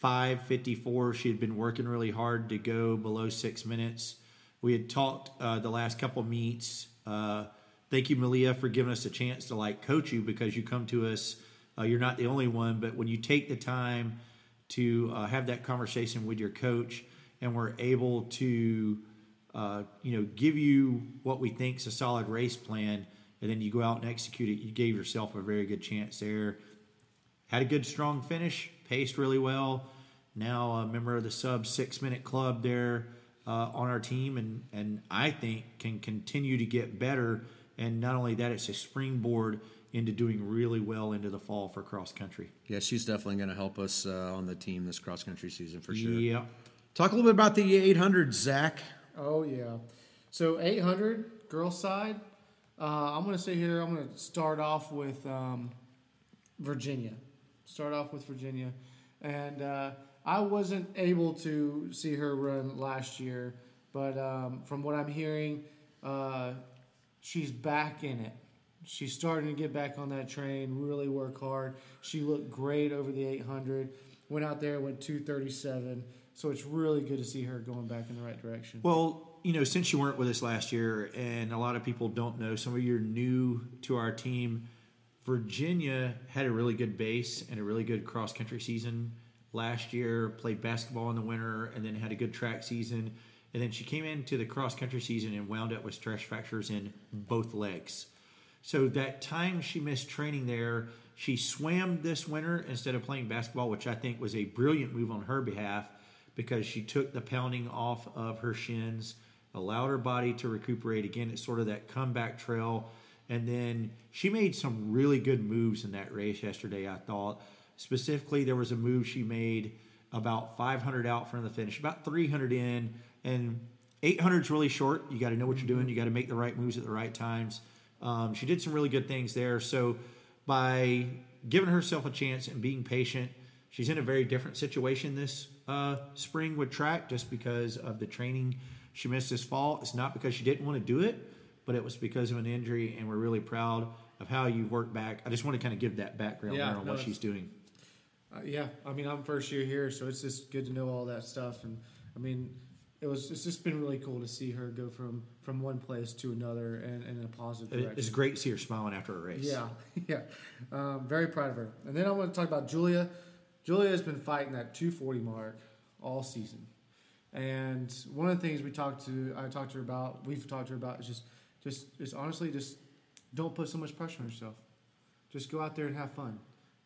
554. She had been working really hard to go below six minutes. We had talked uh, the last couple meets. Uh, thank you, Malia, for giving us a chance to like coach you because you come to us. Uh, you're not the only one, but when you take the time to uh, have that conversation with your coach, and we're able to, uh, you know, give you what we think is a solid race plan, and then you go out and execute it, you gave yourself a very good chance there. Had a good strong finish, paced really well. Now a member of the sub six minute club there uh, on our team, and and I think can continue to get better. And not only that, it's a springboard into doing really well into the fall for cross country. Yeah, she's definitely going to help us uh, on the team this cross country season for sure. Yeah. Talk a little bit about the 800, Zach. Oh yeah. So 800 girl side. Uh, I'm gonna say here. I'm gonna start off with um, Virginia. Start off with Virginia, and uh, I wasn't able to see her run last year, but um, from what I'm hearing, uh, she's back in it. She's starting to get back on that train. Really work hard. She looked great over the 800. Went out there, went 237. So it's really good to see her going back in the right direction. Well, you know, since you weren't with us last year, and a lot of people don't know, some of you are new to our team. Virginia had a really good base and a really good cross country season last year. Played basketball in the winter, and then had a good track season. And then she came into the cross country season and wound up with stress fractures in both legs. So that time she missed training there, she swam this winter instead of playing basketball, which I think was a brilliant move on her behalf because she took the pounding off of her shins allowed her body to recuperate. Again, it's sort of that comeback trail. And then she made some really good moves in that race yesterday, I thought. Specifically, there was a move she made about 500 out from the finish, about 300 in, and 800 is really short. You got to know what you're doing. Mm-hmm. You got to make the right moves at the right times. Um, she did some really good things there. So by giving herself a chance and being patient, she's in a very different situation this uh, spring with track just because of the training she missed this fall. It's not because she didn't want to do it, but it was because of an injury, and we're really proud of how you worked back. I just want to kind of give that background Yeah, there on no, what she's doing. Uh, yeah, I mean, I'm first year here, so it's just good to know all that stuff. And I mean, it was it's just been really cool to see her go from from one place to another and, and in a positive direction. It's great to see her smiling after a race. Yeah, yeah. Um, very proud of her. And then I want to talk about Julia. Julia has been fighting that 240 mark all season. And one of the things we talked to, I talked to her about, we've talked to her about, is just, just, just honestly, just don't put so much pressure on yourself. Just go out there and have fun.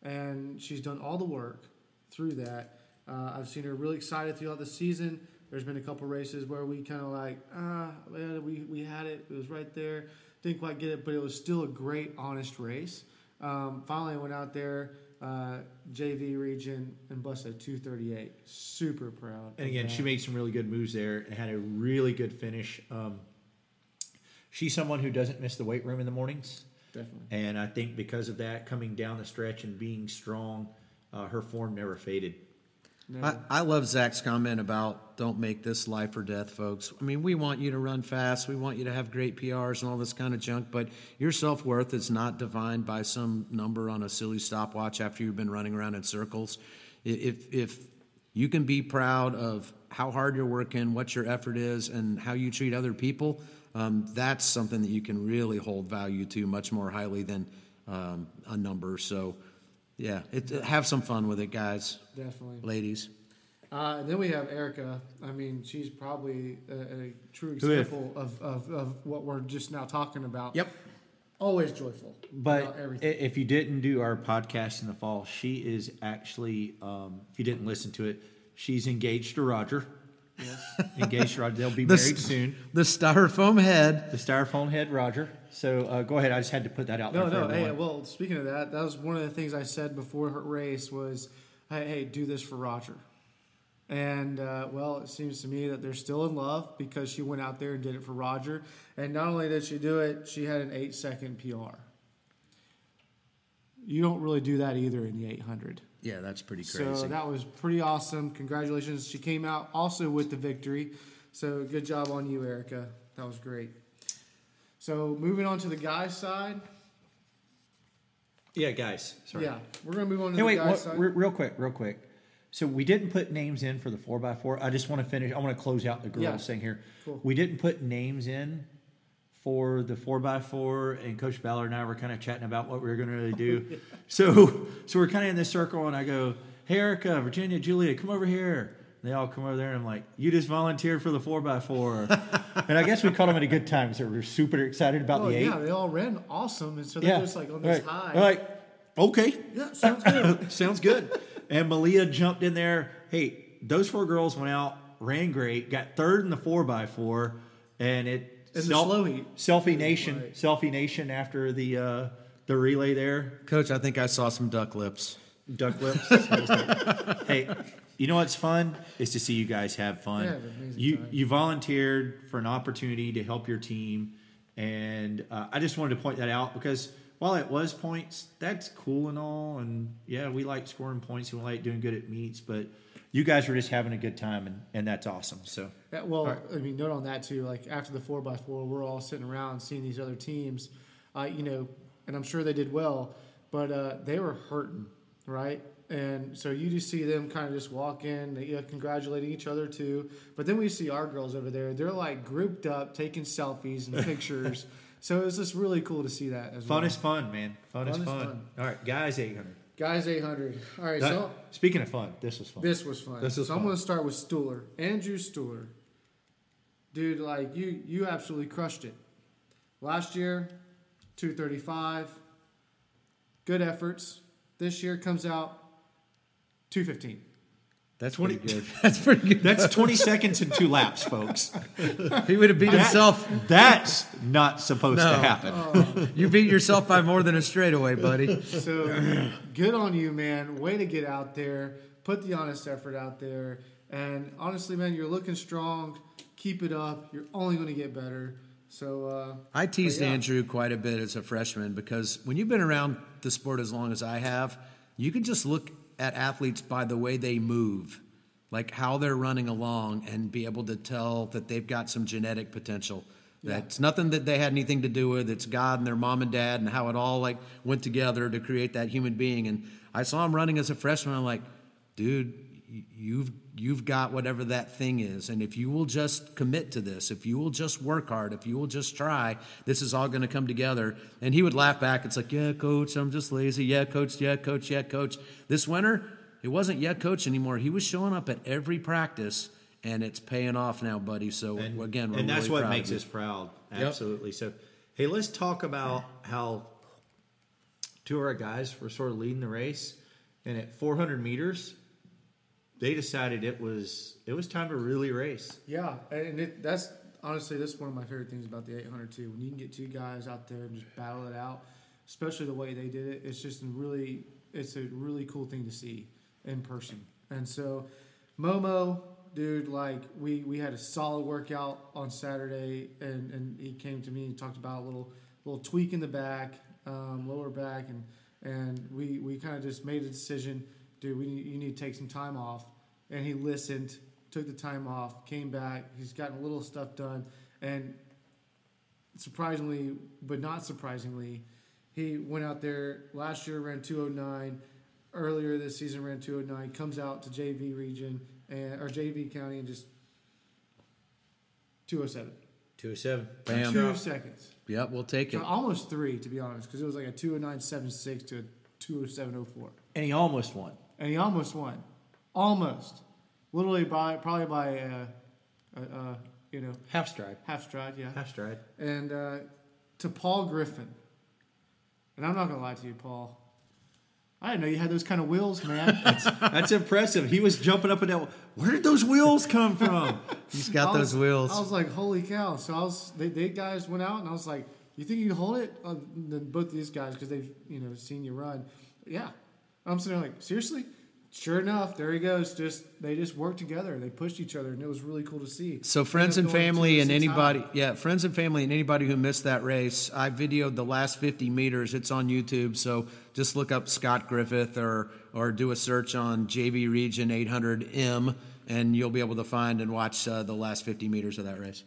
And she's done all the work through that. Uh, I've seen her really excited throughout the season. There's been a couple races where we kind of like, ah, we, we had it. It was right there. Didn't quite get it, but it was still a great, honest race. Um, finally, I went out there, uh, JV region, and busted 238. Super proud. And again, that. she made some really good moves there and had a really good finish. Um, she's someone who doesn't miss the weight room in the mornings. Definitely. And I think because of that, coming down the stretch and being strong, uh, her form never faded. No, I, I love Zach's comment about don't make this life or death, folks. I mean, we want you to run fast. We want you to have great PRs and all this kind of junk, but your self worth is not defined by some number on a silly stopwatch after you've been running around in circles. If, if you can be proud of how hard you're working, what your effort is, and how you treat other people, um, that's something that you can really hold value to much more highly than um, a number. So, yeah, it, have some fun with it, guys, definitely. ladies. Uh, and then we have Erica. I mean, she's probably a, a true example of, of, of what we're just now talking about. Yep. Always joyful. But everything. if you didn't do our podcast in the fall, she is actually, um, if you didn't listen to it, she's engaged to Roger. Yes. Engaged to Roger. They'll be The married s- soon. The styrofoam head. The styrofoam head, Roger. So uh, go ahead. I just had to put that out No, there. for no. Hey, everyone. well, speaking of that, that was one of the things I said before her race was, hey, hey do this for Roger. And uh, well, it seems to me that they're still in love because she went out there and did it for Roger. And not only did she do it, she had an eight second PR. You don't really do that either in the 800. Yeah, that's pretty crazy. So that was pretty awesome. Congratulations. She came out also with the victory. So good job on you, Erica. That was great. So moving on to the guys' side. yeah, guys. Sorry. Yeah, we're gonna move on to Hey, the wait, guys' what, side. re- real quick, real quick. So we didn't put names in for the four x four. I just want to finish. I want to close out the girls Yeah. thing here. Cool. We didn't put names in for the four x four, and Coach Ballard and I were kind of chatting about what we were going to really do. so, so we're kind of in this circle, and I go, "Hey, Erica, Virginia, Julia, come over here." They all come over there, and I'm like, "You just volunteered for the four x 4 and I guess we caught them at a good time, so we're super excited about Oh the eight. yeah, they all ran awesome, and so they're just like on this Right. high. They're like, okay, yeah, sounds good. Sounds good. and Malia jumped in there. Hey, those four girls went out, ran great, got third in the four x four, and it In the slow heat. Selfie Nation, Right. Selfie Nation after the uh, the relay there, Coach, I think I saw some duck lips. duck lips. hey, you know what's fun is to see you guys have fun. Yeah, you time. you volunteered for an opportunity to help your team, and uh, I just wanted to point that out because while it was points, that's cool and all, and yeah, we like scoring points and we like doing good at meets, but you guys were just having a good time, and, and that's awesome. So Yeah, well, right. I mean, note on that too. Like after the four x four, we're all sitting around seeing these other teams, uh, you know, and I'm sure they did well, but uh, they were hurting, right? And so you just see them kind of just walk in, they, uh, congratulating each other too. But then we see our girls over there; they're like grouped up, taking selfies and pictures. so it was just really cool to see that as fun well. is fun, man. Fun, is Fun is fun. fun. All right, guys, eight hundred. Guys, 800. All right, so Speaking of fun, this was fun. This was fun. This is so I'm fun. going to start with Stuhler. Andrew Stuhler. Dude, like you you absolutely crushed it. Last year, 235. Good efforts. This year comes out 215. That's 20 pretty good. That's pretty good. That's 20 seconds and two laps, folks. he would have beat That- himself. That's not supposed No. to happen. You beat yourself by more than a straightaway, buddy. So good on you, man. Way to get out there. Put the honest effort out there. And honestly, man, you're looking strong. Keep it up. You're only going to get better. So uh, I teased yeah. Andrew quite a bit as a freshman because when you've been around the sport as long as I have, you can just look at athletes by the way they move, like how they're running along, and be able to tell that they've got some genetic potential. That's nothing that they had anything to do with. It's God and their mom and dad and how it all like went together to create that human being. And I saw him running as a freshman. I'm like, dude, you've you've got whatever that thing is. And if you will just commit to this if you will just work hard if you will just try this is all going to come together. And he would laugh back. It's like yeah coach i'm just lazy. Yeah coach yeah coach yeah coach. This winter it wasn't yeah coach anymore. He was showing up at every practice and it's paying off now buddy. So And, again we're and that's really what proud makes us proud. Yep. Absolutely. So, hey, let's talk about how two of our guys were sort of leading the race, and at 400 meters, they decided it was it was time to really race. yeah, and it, that's honestly that's one of my favorite things about the 800 too. When you can get two guys out there and just battle it out, especially the way they did it, it's just a really it's a really cool thing to see in person. And so, Momo, dude, like we we had a solid workout on Saturday, and and he came to me and talked about a little little tweak in the back, um, lower back, and and we we kind of just made a decision, dude. We need, you need to take some time off, and he listened, took the time off, came back. He's gotten a little stuff done, and surprisingly, but not surprisingly, he went out there last year ran 209. Earlier this season ran 209. Comes out to JV region and or JV county and just 207. 207. Bam. Two seconds. yep we'll take it So almost three to be honest, because it was like a 209.76 to a 207.04, And he almost won. And he almost won, almost, literally by probably by uh, uh, uh, you know Half stride. half stride, yeah. Half stride. and uh, to Paul Griffin. And I'm not gonna lie to you, Paul. I didn't know you had those kind of wheels, man. That's impressive. He was jumping up and down. Where did those wheels come from? he's got I those wheels I was like, holy cow! So I was, they, they guys went out, and I was like, you think you can hold it? Uh, then both these guys, because they've you know seen you run, yeah. I'm sitting there like, seriously? Sure enough, there he goes. Just they just worked together. and They pushed each other, and it was really cool to see. So friends and family and 206 high. anybody, yeah, friends and family and anybody who missed that race, I videoed the last 50 meters. It's on YouTube, so just look up Scott Griffith or or do a search on JV Region 800M, and you'll be able to find and watch uh, the last 50 meters of that race.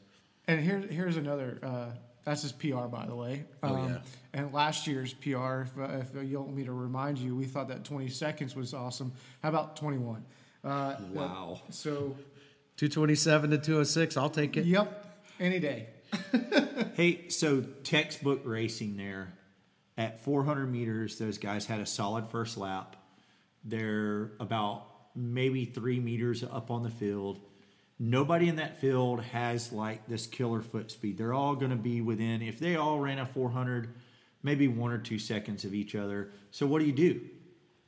And here, here's another. Uh, that's his PR, by the way. Um, Oh, yeah. And last year's PR, if, uh, if you want me to remind you, we thought that 20 seconds was awesome. How about 21? Uh, Wow. So, 227 to 206, I'll take it. yep, any day. Hey, so textbook racing there at 400 meters, those guys had a solid first lap. They're about maybe three meters up on the field. Nobody in that field has like this killer foot speed. They're all going to be within, if they all ran a 400, maybe one or two seconds of each other. So what do you do?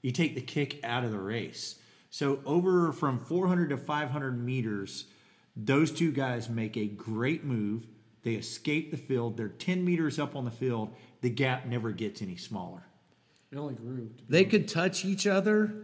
You take the kick out of the race. So over from 400 to 500 meters, those two guys make a great move. They escape the field. They're 10 meters up on the field. The gap never gets any smaller. It only grew. They could touch each other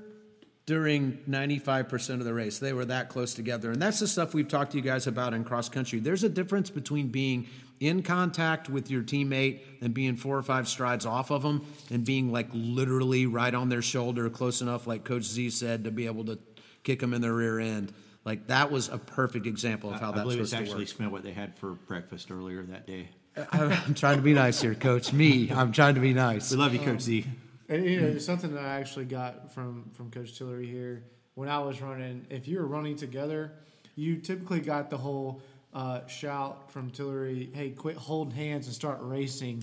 during 95% of the race. They were that close together. And that's the stuff we've talked to you guys about in cross country. There's a difference between being in contact with your teammate and being four or five strides off of them and being like literally right on their shoulder, close enough, like Coach Z said, to be able to kick them in the rear end. Like that was a perfect example of how I that's believe it's actually smelled what they had for breakfast earlier that day. I'm trying to be nice here, Coach. Me, I'm trying to be nice. We love you, Coach Z. And you know, it's something that I actually got from from Coach Tillery here when I was running. If you were running together, you typically got the whole uh, shout from Tillery, "Hey, quit holding hands and start racing."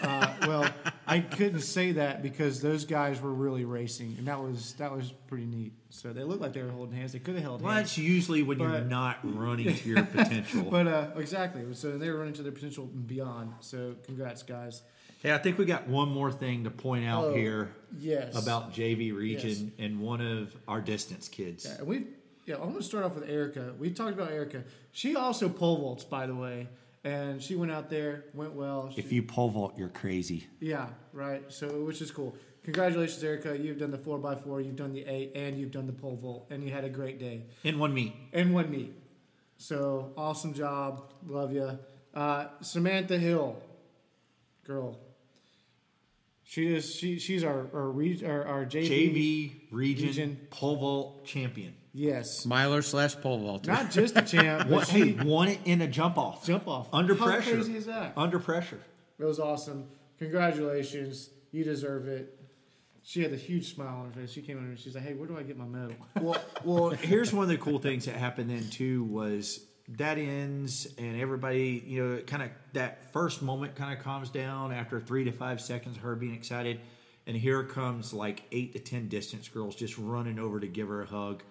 Uh, well, I couldn't say that because those guys were really racing, and that was that was pretty neat. So they looked like they were holding hands. They could have held Well, hands. that's usually when you're not running to your potential. But uh, exactly, so they were running to their potential and beyond. So congrats, guys. Hey, I think we got one more thing to point out Oh, here Yes. about JV region and one of our distance kids. Yeah, we've yeah, I'm gonna start off with Erica. We talked about Erica. She also pole vaults, by the way, and she went out there, went well. She- If you pole vault, you're crazy. yeah, right. So which is cool. Congratulations, Erica. You've done the four x four, you've done the eight, and you've done the pole vault, and you had a great day In one meet. in one meet. So awesome job. Love you. Uh, Samantha Hill, girl. She is she she's our our, re, our, our JV. JV region, Region. pole vault champion. Yes, Miler slash pole vaulter. not just a champ, but What, hey, won it in a jump off. jump off Under How pressure. crazy is that? Under pressure. It was awesome. Congratulations. You deserve it. She had a huge smile on her face. She came in and she's like, "Hey, where do I get my medal?" Well, well, here's one of the cool things that happened then too was that ends and everybody, you know, kind of that first moment kind of calms down after three to five seconds her being excited, and here comes like eight to ten distance girls just running over to give her a hug,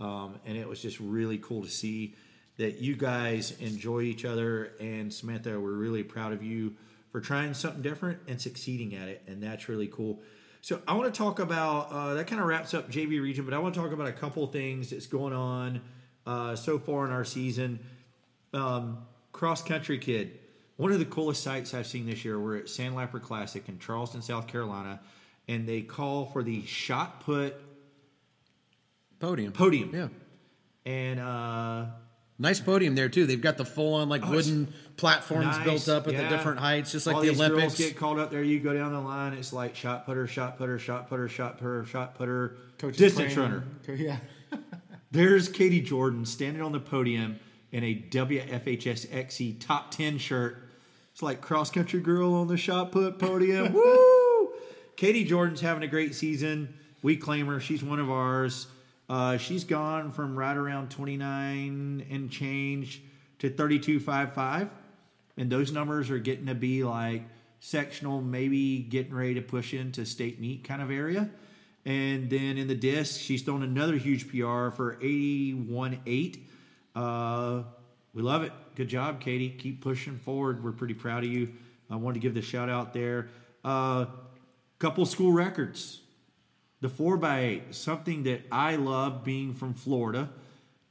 um, and it was just really cool to see that you guys enjoy each other. And Samantha, we're really proud of you for trying something different and succeeding at it, and that's really cool. So I want to talk about uh, that. Kind of wraps up JV region, but I want to talk about a couple things that's going on uh, so far in our season. Um, Cross country kid, one of the coolest sights I've seen this year. We're at Sandlapper Classic in Charleston, South Carolina, and they call for the shot put podium. podium. Yeah. And uh, Nice podium there too. They've got the full on like Oh, wooden platforms nice, built up at yeah. the different heights, just like all the these Olympics. girls get called up there. You go down the line. It's like shot putter, shot putter, shot putter, shot putter, shot putter, distance runner. Yeah. There's Katie Jordan standing on the podium in a WFHS XE E top 10 shirt. It's like cross country girl on the shot put podium. Woo! Katie Jordan's having a great season. We claim her. She's one of ours. Uh, she's gone from right around 29 and change to 32.55. And those numbers are getting to be like sectional, maybe getting ready to push into state meet kind of area. And then in the disc, she's thrown another huge PR for 81.8. Uh, we love it. Good job, Katie. Keep pushing forward. We're pretty proud of you. I wanted to give the shout out there. Uh, couple school records. The 4x8, something that I love being from Florida,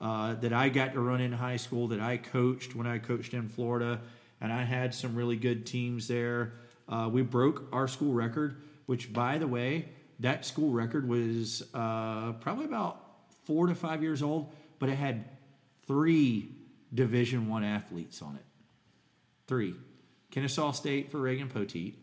uh, that I got to run in high school, that I coached when I coached in Florida, and I had some really good teams there. Uh, we broke our school record, which, by the way, that school record was uh, probably about four to five years old, but it had three Division One athletes on it. Three. Kennesaw State for Reagan Poteet.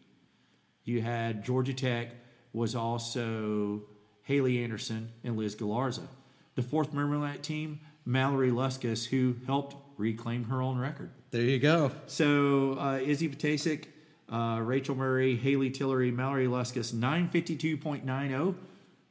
You had Georgia Tech was also Haley Anderson and Liz Galarza. The fourth member of that team, Mallory Luskus, who helped reclaim her own record. There you go. So uh, Izzy Patasic, uh, Rachel Murray, Haley Tillery, Mallory Luskus, 952.90.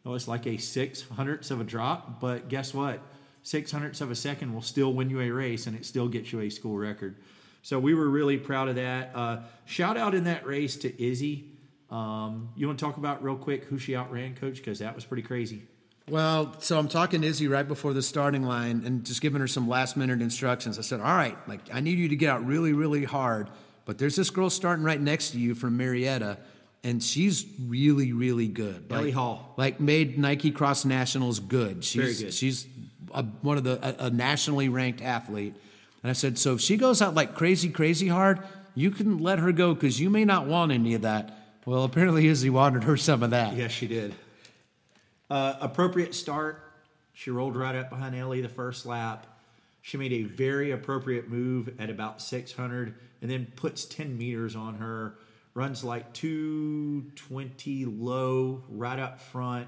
Oh, it's like a six hundredths of a drop, but guess what? Six hundredths of a second will still win you a race, and it still gets you a school record. So we were really proud of that. Uh, shout out in that race to Izzy. Um, you want to talk about real quick who she outran, Coach? Because that was pretty crazy. Well, so I'm talking to Izzy right before the starting line and just giving her some last minute instructions. I said, All right, like I need you to get out really, really hard. But there's this girl starting right next to you from Marietta, and she's really, really good. Ellie like, Hall. Like made Nike Cross Nationals good. She's Very good. she's a, one of the a, a nationally ranked athlete. And I said, so if she goes out like crazy, crazy hard, you can let her go because you may not want any of that. Well, apparently Izzy wanted her some of that. Yes, she did. Uh, appropriate start. She rolled right up behind Ellie the first lap. She made a very appropriate move at about 600 and then puts 10 meters on her. Runs like 220 low right up front.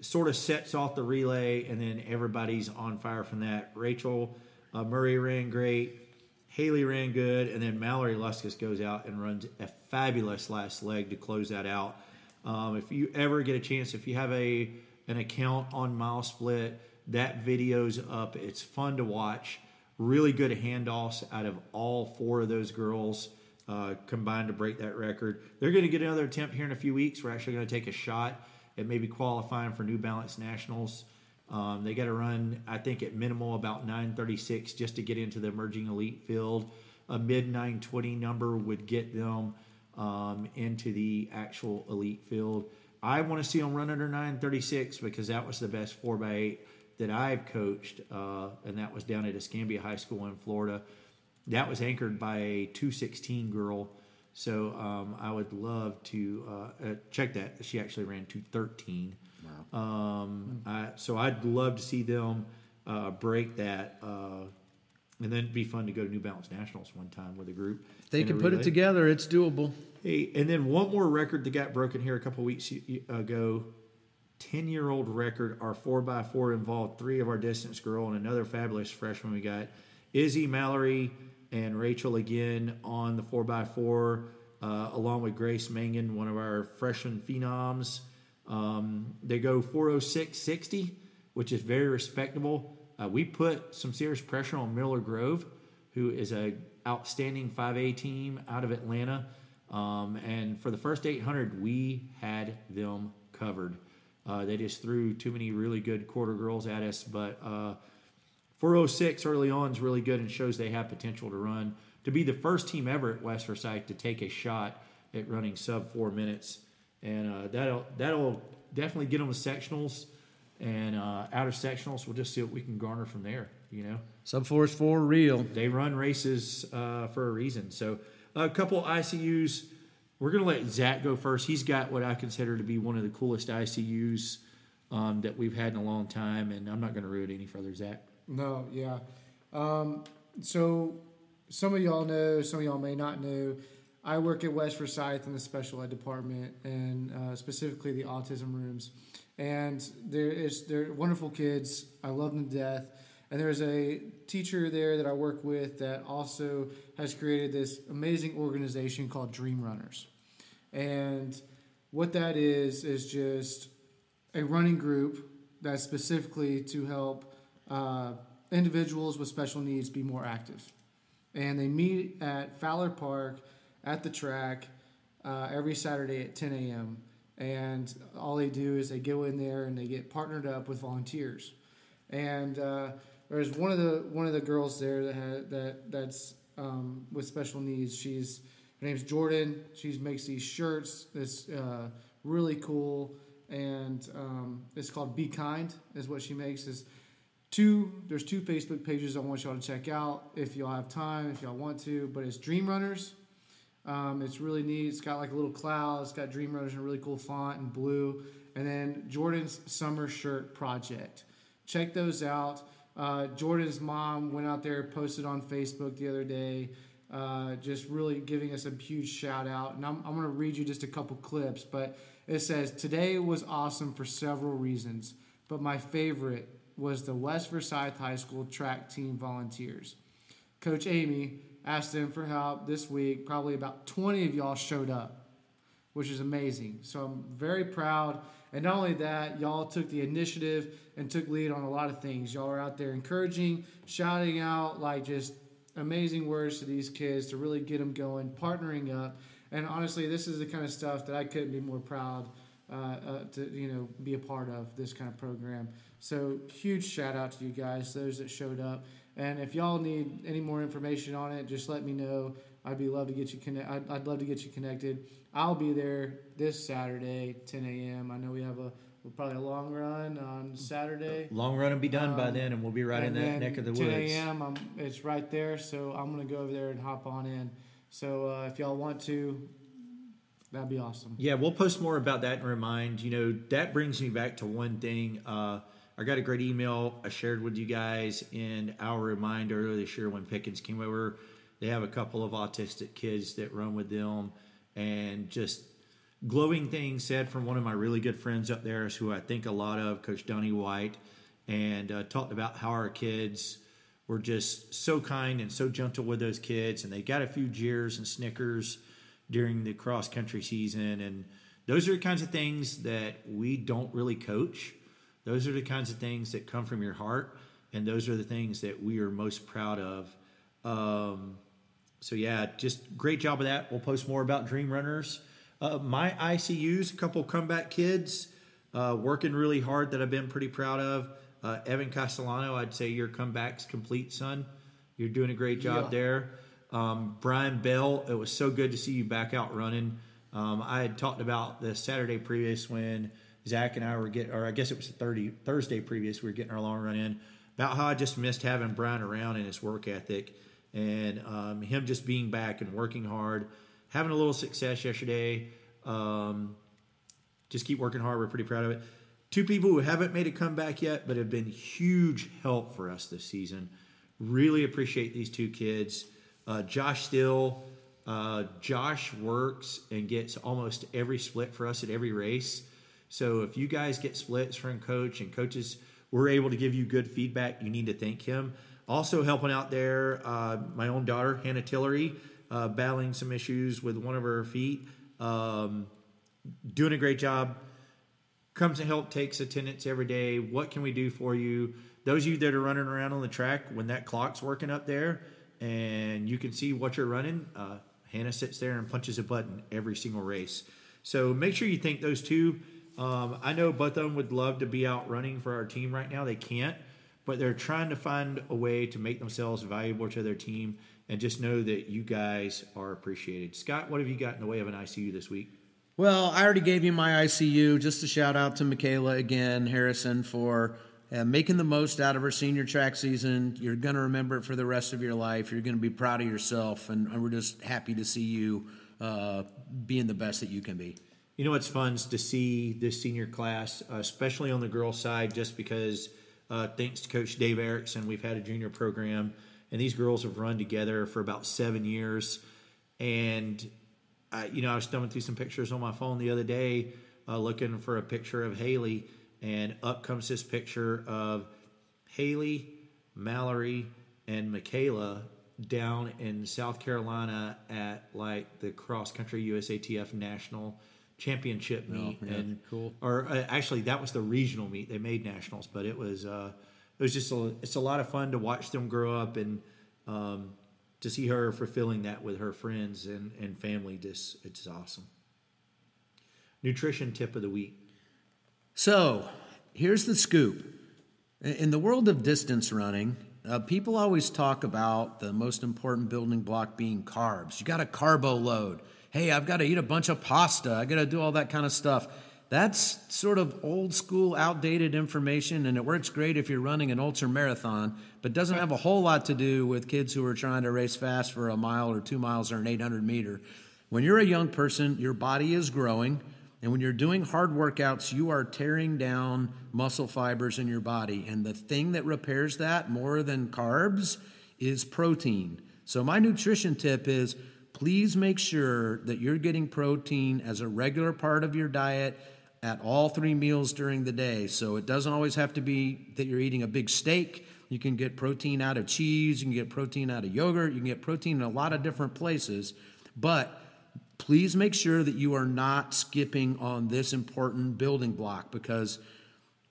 Sort of sets off the relay, and then everybody's on fire from that. Rachel uh, Murray ran great. Haley ran good, and then Mallory Luskus goes out and runs a fabulous last leg to close that out. Um, if you ever get a chance, if you have a an account on MileSplit, that video's up. It's fun to watch. Really good handoffs out of all four of those girls uh, combined to break that record. They're going to get another attempt here in a few weeks. We're actually going to take a shot at maybe qualifying for New Balance Nationals. Um, they got to run, I think, at minimal about 936 just to get into the emerging elite field. A mid 920 number would get them um, into the actual elite field. I want to see them run under 936 because that was the best 4x8 that I've coached, uh, and that was down at Escambia High School in Florida. That was anchored by a 216 girl. So um, I would love to uh, uh, check that. She actually ran 213. Wow. Um, I, so I'd love to see them uh, break that. Uh, and then it'd be fun to go to New Balance Nationals one time with a group. If they can put it together, it's doable. Hey, and then one more record that got broken here a couple weeks ago. 10 year old record. Our 4x4 involved three of our distance girl and another fabulous freshman we got. Izzy Mallory and Rachel again on the 4x4, uh, along with Grace Mangan, one of our freshman phenoms. Um, they go 406.60, which is very respectable. Uh, we put some serious pressure on Miller Grove, who is a outstanding 5A team out of Atlanta. Um, and for the first 800, we had them covered. Uh, they just threw too many really good quarter girls at us, but uh, 406 early on is really good and shows they have potential to run. To be the first team ever at West Forsyth to take a shot at running sub four minutes, and uh, that'll that'll definitely get them to sectionals and uh, outer sectionals. We'll just see what we can garner from there. You know Sub four is 4 real. they run races uh, for a reason. So a couple ICUs. We're gonna let Zach go first. He's got what I consider to be one of the coolest ICUs um, that we've had in a long time, and I'm not gonna ruin it any further, Zach. No, yeah. Um, so some of y'all know, some of y'all may not know. I work at West Forsyth in the special ed department, and uh, specifically the autism rooms. And there is they're wonderful kids. I love them to death. And there's a teacher there that I work with that also has created this amazing organization called Dream Runners. And what that is is just a running group that's specifically to help uh, individuals with special needs be more active. And they meet at Fowler Park at the track uh, every Saturday at 10 a.m. And all they do is they go in there and they get partnered up with volunteers. And uh, there's one of the one of the girls there that had, that that's um, with special needs. She's her name's Jordan. She makes these shirts. That's uh, really cool, and um, it's called Be Kind. Is what she makes. Is two. There's two Facebook pages I want y'all to check out if y'all have time, if y'all want to. But it's Dream Runners. Um, it's really neat. It's got like a little cloud. It's got Dream Runners in a really cool font and blue. And then Jordan's Summer Shirt Project. Check those out. Uh, Jordan's mom went out there, posted on Facebook the other day, uh, just really giving us a huge shout out. And I'm, I'm going to read you just a couple clips, but it says Today was awesome for several reasons, but my favorite was the West Forsyth High School track team volunteers. Coach Amy asked them for help this week. Probably about 20 of y'all showed up, which is amazing. So I'm very proud. And not only that, y'all took the initiative and took lead on a lot of things. Y'all are out there encouraging, shouting out like just amazing words to these kids to really get them going, partnering up. And honestly, this is the kind of stuff that I couldn't be more proud uh, uh, to you know be a part of this kind of program. So huge shout out to you guys, those that showed up. And if y'all need any more information on it, just let me know. I'd be love to get you connect. I'd, I'd love to get you connected. I'll be there this Saturday, 10 a.m. I know we have a probably a long run on Saturday. Long run and be done by Um, then, and we'll be right in that neck of the 10 woods. a.m. I'm, it's right there, so I'm gonna go over there and hop on in. So uh, if y'all want to, that'd be awesome. Yeah, we'll post more about that and remind. You know, that brings me back to one thing. Uh, I got a great email I shared with you guys in our reminder earlier this year when Pickens came over. They have a couple of autistic kids that run with them, and just glowing things said from one of my really good friends up there, who I think a lot of, Coach Donnie White, and uh, talked about how our kids were just so kind and so gentle with those kids, and they got a few jeers and snickers during the cross country season, and those are the kinds of things that we don't really coach. Those are the kinds of things that come from your heart, and those are the things that we are most proud of. Um, so yeah, just great job of that. We'll post more about Dream Runners. Uh, my ICUs, a couple comeback kids, uh, working really hard that I've been pretty proud of. Uh, Evan Castellano, I'd say your comeback's complete, son. You're doing a great job Yeah. there. Um, Brian Bell, it was so good to see you back out running. Um, I had talked about the Saturday previous when Zach and I were getting, or I guess it was 30, Thursday previous, we were getting our long run in about how I just missed having Brian around and his work ethic and um, him just being back and working hard, having a little success yesterday. Um, just keep working hard. We're pretty proud of it. Two people who haven't made a comeback yet, but have been huge help for us this season. Really appreciate these two kids. Uh, Josh Still, uh, Josh works and gets almost every split for us at every race. So if you guys get splits from coach and coaches we're able to give you good feedback, you need to thank him. Also helping out there, uh, my own daughter Hannah Tillery, uh, battling some issues with one of her feet, um, doing a great job. Comes to help, takes attendance every day. What can we do for you? Those of you that are running around on the track when that clock's working up there, and you can see what you're running. Uh, Hannah sits there and punches a button every single race. So make sure you thank those two. Um, I know both of them would love to be out running for our team right now. They can't, but they're trying to find a way to make themselves valuable to their team and just know that you guys are appreciated. Scott, what have you got in the way of an ICU this week? Well, I already gave you my ICU. Just a shout out to Michaela again, Harrison, for uh, making the most out of her senior track season. You're going to remember it for the rest of your life. You're going to be proud of yourself, and, and we're just happy to see you uh, being the best that you can be. You know, it's fun to see this senior class, uh, especially on the girls' side, just because uh, thanks to Coach Dave Erickson, we've had a junior program, and these girls have run together for about seven years. And, I, you know, I was thumbing through some pictures on my phone the other day uh, looking for a picture of Haley, and up comes this picture of Haley, Mallory, and Michaela down in South Carolina at like the cross country USATF national championship Oh, meet, yeah, and cool. Or uh, actually, that was the regional meet. They made nationals, but it was uh, it was just a, it's a lot of fun to watch them grow up and um, to see her fulfilling that with her friends and, and family. Just it's awesome. Nutrition tip of the week. So, here's the scoop. In the world of distance running, uh, people always talk about the most important building block being carbs. You got a carbo load. Hey, I've got to eat a bunch of pasta. I got to do all that kind of stuff. That's sort of old school, outdated information, and it works great if you're running an ultra marathon, but doesn't have a whole lot to do with kids who are trying to race fast for a mile or two miles or an 800 meter. When you're a young person, your body is growing. And when you're doing hard workouts, you are tearing down muscle fibers in your body. And the thing that repairs that more than carbs is protein. So, my nutrition tip is please make sure that you're getting protein as a regular part of your diet at all three meals during the day. So, it doesn't always have to be that you're eating a big steak. You can get protein out of cheese, you can get protein out of yogurt, you can get protein in a lot of different places. But please make sure that you are not skipping on this important building block because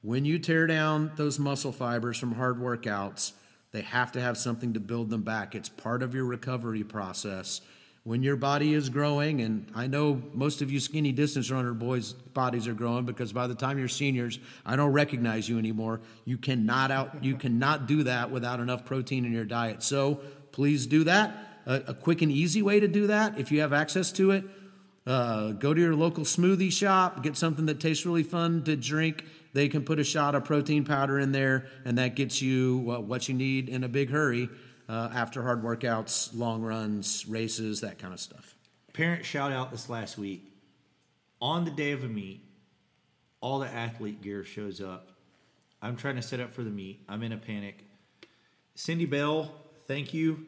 when you tear down those muscle fibers from hard workouts, they have to have something to build them back. It's part of your recovery process. When your body is growing, and I know most of you skinny distance runner boys' bodies are growing because by the time you're seniors, I don't recognize you anymore. You cannot out you cannot do that without enough protein in your diet. So please do that a, a quick and easy way to do that if you have access to it. Uh, go to your local smoothie shop, get something that tastes really fun to drink. They can put a shot of protein powder in there, and that gets you what you need in a big hurry uh, after hard workouts, long runs, races, that kind of stuff. Parent shout out this last week. On the day of a meet, all the athlete gear shows up. I'm trying to set up for the meet. I'm in a panic. Cindy Bell, thank you.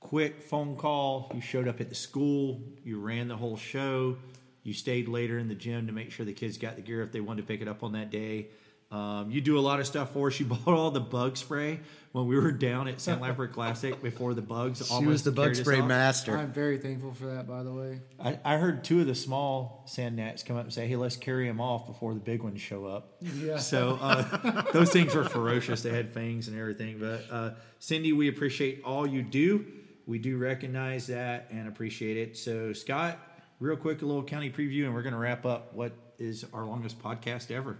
Quick phone call. You showed up at the school. You ran the whole show. You stayed later in the gym to make sure the kids got the gear if they wanted to pick it up on that day. Um, you do a lot of stuff for us. You bought all the bug spray when we were down at Sandlapper Classic before the bugs. She was the bug spray master. I'm very thankful for that, by the way. I, I heard two of the small sand gnats come up and say, "Hey, let's carry them off before the big ones show up." Yeah. So uh, those things were ferocious. They had fangs and everything. But uh, Cindy, we appreciate all you do. We do recognize that and appreciate it. So Scott, real quick, a little county preview, and we're going to wrap up what is our longest podcast ever.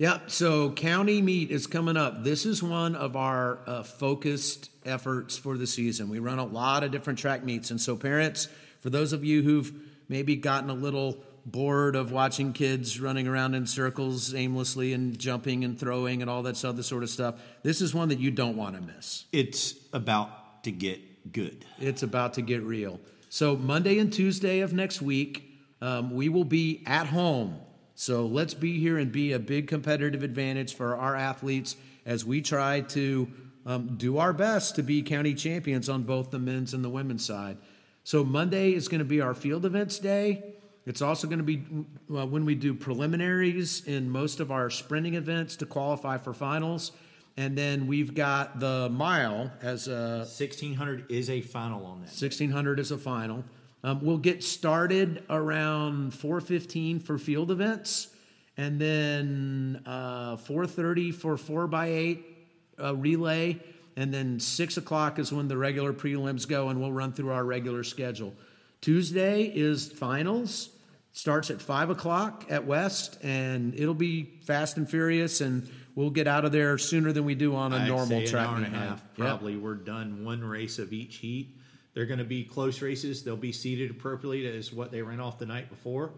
Yep. So county meet is coming up. This is one of our uh, focused efforts for the season. We run a lot of different track meets, and so parents, for those of you who've maybe gotten a little bored of watching kids running around in circles aimlessly and jumping and throwing and all that other sort of stuff, this is one that you don't want to miss. It's about to get good. It's about to get real. So, Monday and Tuesday of next week, um, we will be at home. So, let's be here and be a big competitive advantage for our athletes as we try to um, do our best to be county champions on both the men's and the women's side. So, Monday is going to be our field events day. It's also going to be uh, when we do preliminaries in most of our sprinting events to qualify for finals. And then we've got the mile as a 1600 is a final on that. 1600 is a final. Um, we'll get started around 4:15 for field events, and then uh, 4:30 for four by eight uh, relay, and then six o'clock is when the regular prelims go, and we'll run through our regular schedule. Tuesday is finals. Starts at five o'clock at West, and it'll be fast and furious, and we'll get out of there sooner than we do on a I'd normal say track an hour and a half. Yep. Probably we're done one race of each heat. They're going to be close races. They'll be seated appropriately as what they ran off the night before,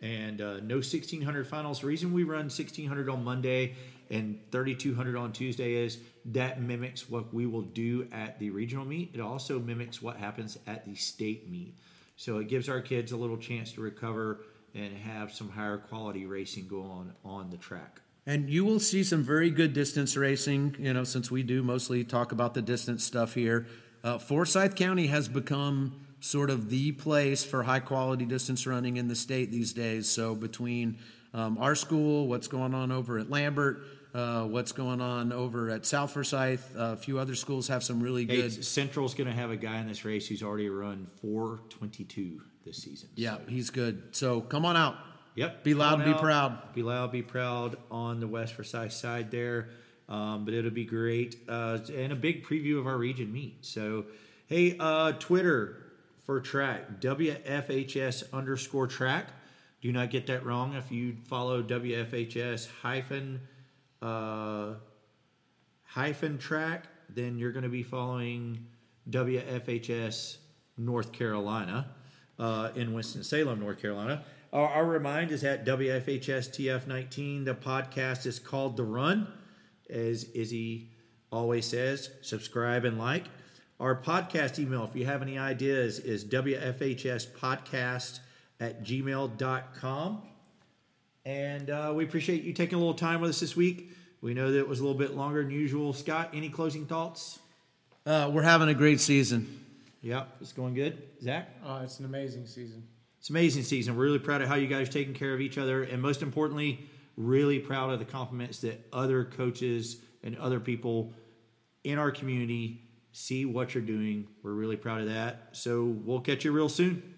and uh, no 1600 finals. The reason we run 1600 on Monday and 3200 on Tuesday is that mimics what we will do at the regional meet. It also mimics what happens at the state meet. So it gives our kids a little chance to recover and have some higher quality racing go on on the track. And you will see some very good distance racing, you know, since we do mostly talk about the distance stuff here. Uh, Forsyth County has become sort of the place for high quality distance running in the state these days. So between um, our school, what's going on over at Lambert, uh, what's going on over at South Forsyth, uh, a few other schools have some really Hey, good. Central's going to have a guy in this race who's already run 422 this season. Yeah, So, he's good. So come on out. yep. Be loud and be proud. Be loud, be proud on the West Forsyth side there. Um, but it'll be great. Uh, and a big preview of our region meet. So, hey, uh, Twitter for track, WFHS underscore track. Do not get that wrong. If you follow WFHS hyphen uh, hyphen track, then you're going to be following WFHS North Carolina uh, in Winston-Salem, North Carolina. Our, our remind is at WFHS TF19. The podcast is called The Run, as Izzy always says. Subscribe and like. Our podcast email, if you have any ideas, is WFHSpodcast at gmail.com. And uh, we appreciate you taking a little time with us this week. We know that it was a little bit longer than usual. Scott, any closing thoughts? Uh, we're having a great season. Yep, it's going good. Zach? Uh, it's an amazing season. It's an amazing season. We're really proud of how you guys are taking care of each other. And most importantly, really proud of the compliments that other coaches and other people in our community see what you're doing. We're really proud of that. So we'll catch you real soon.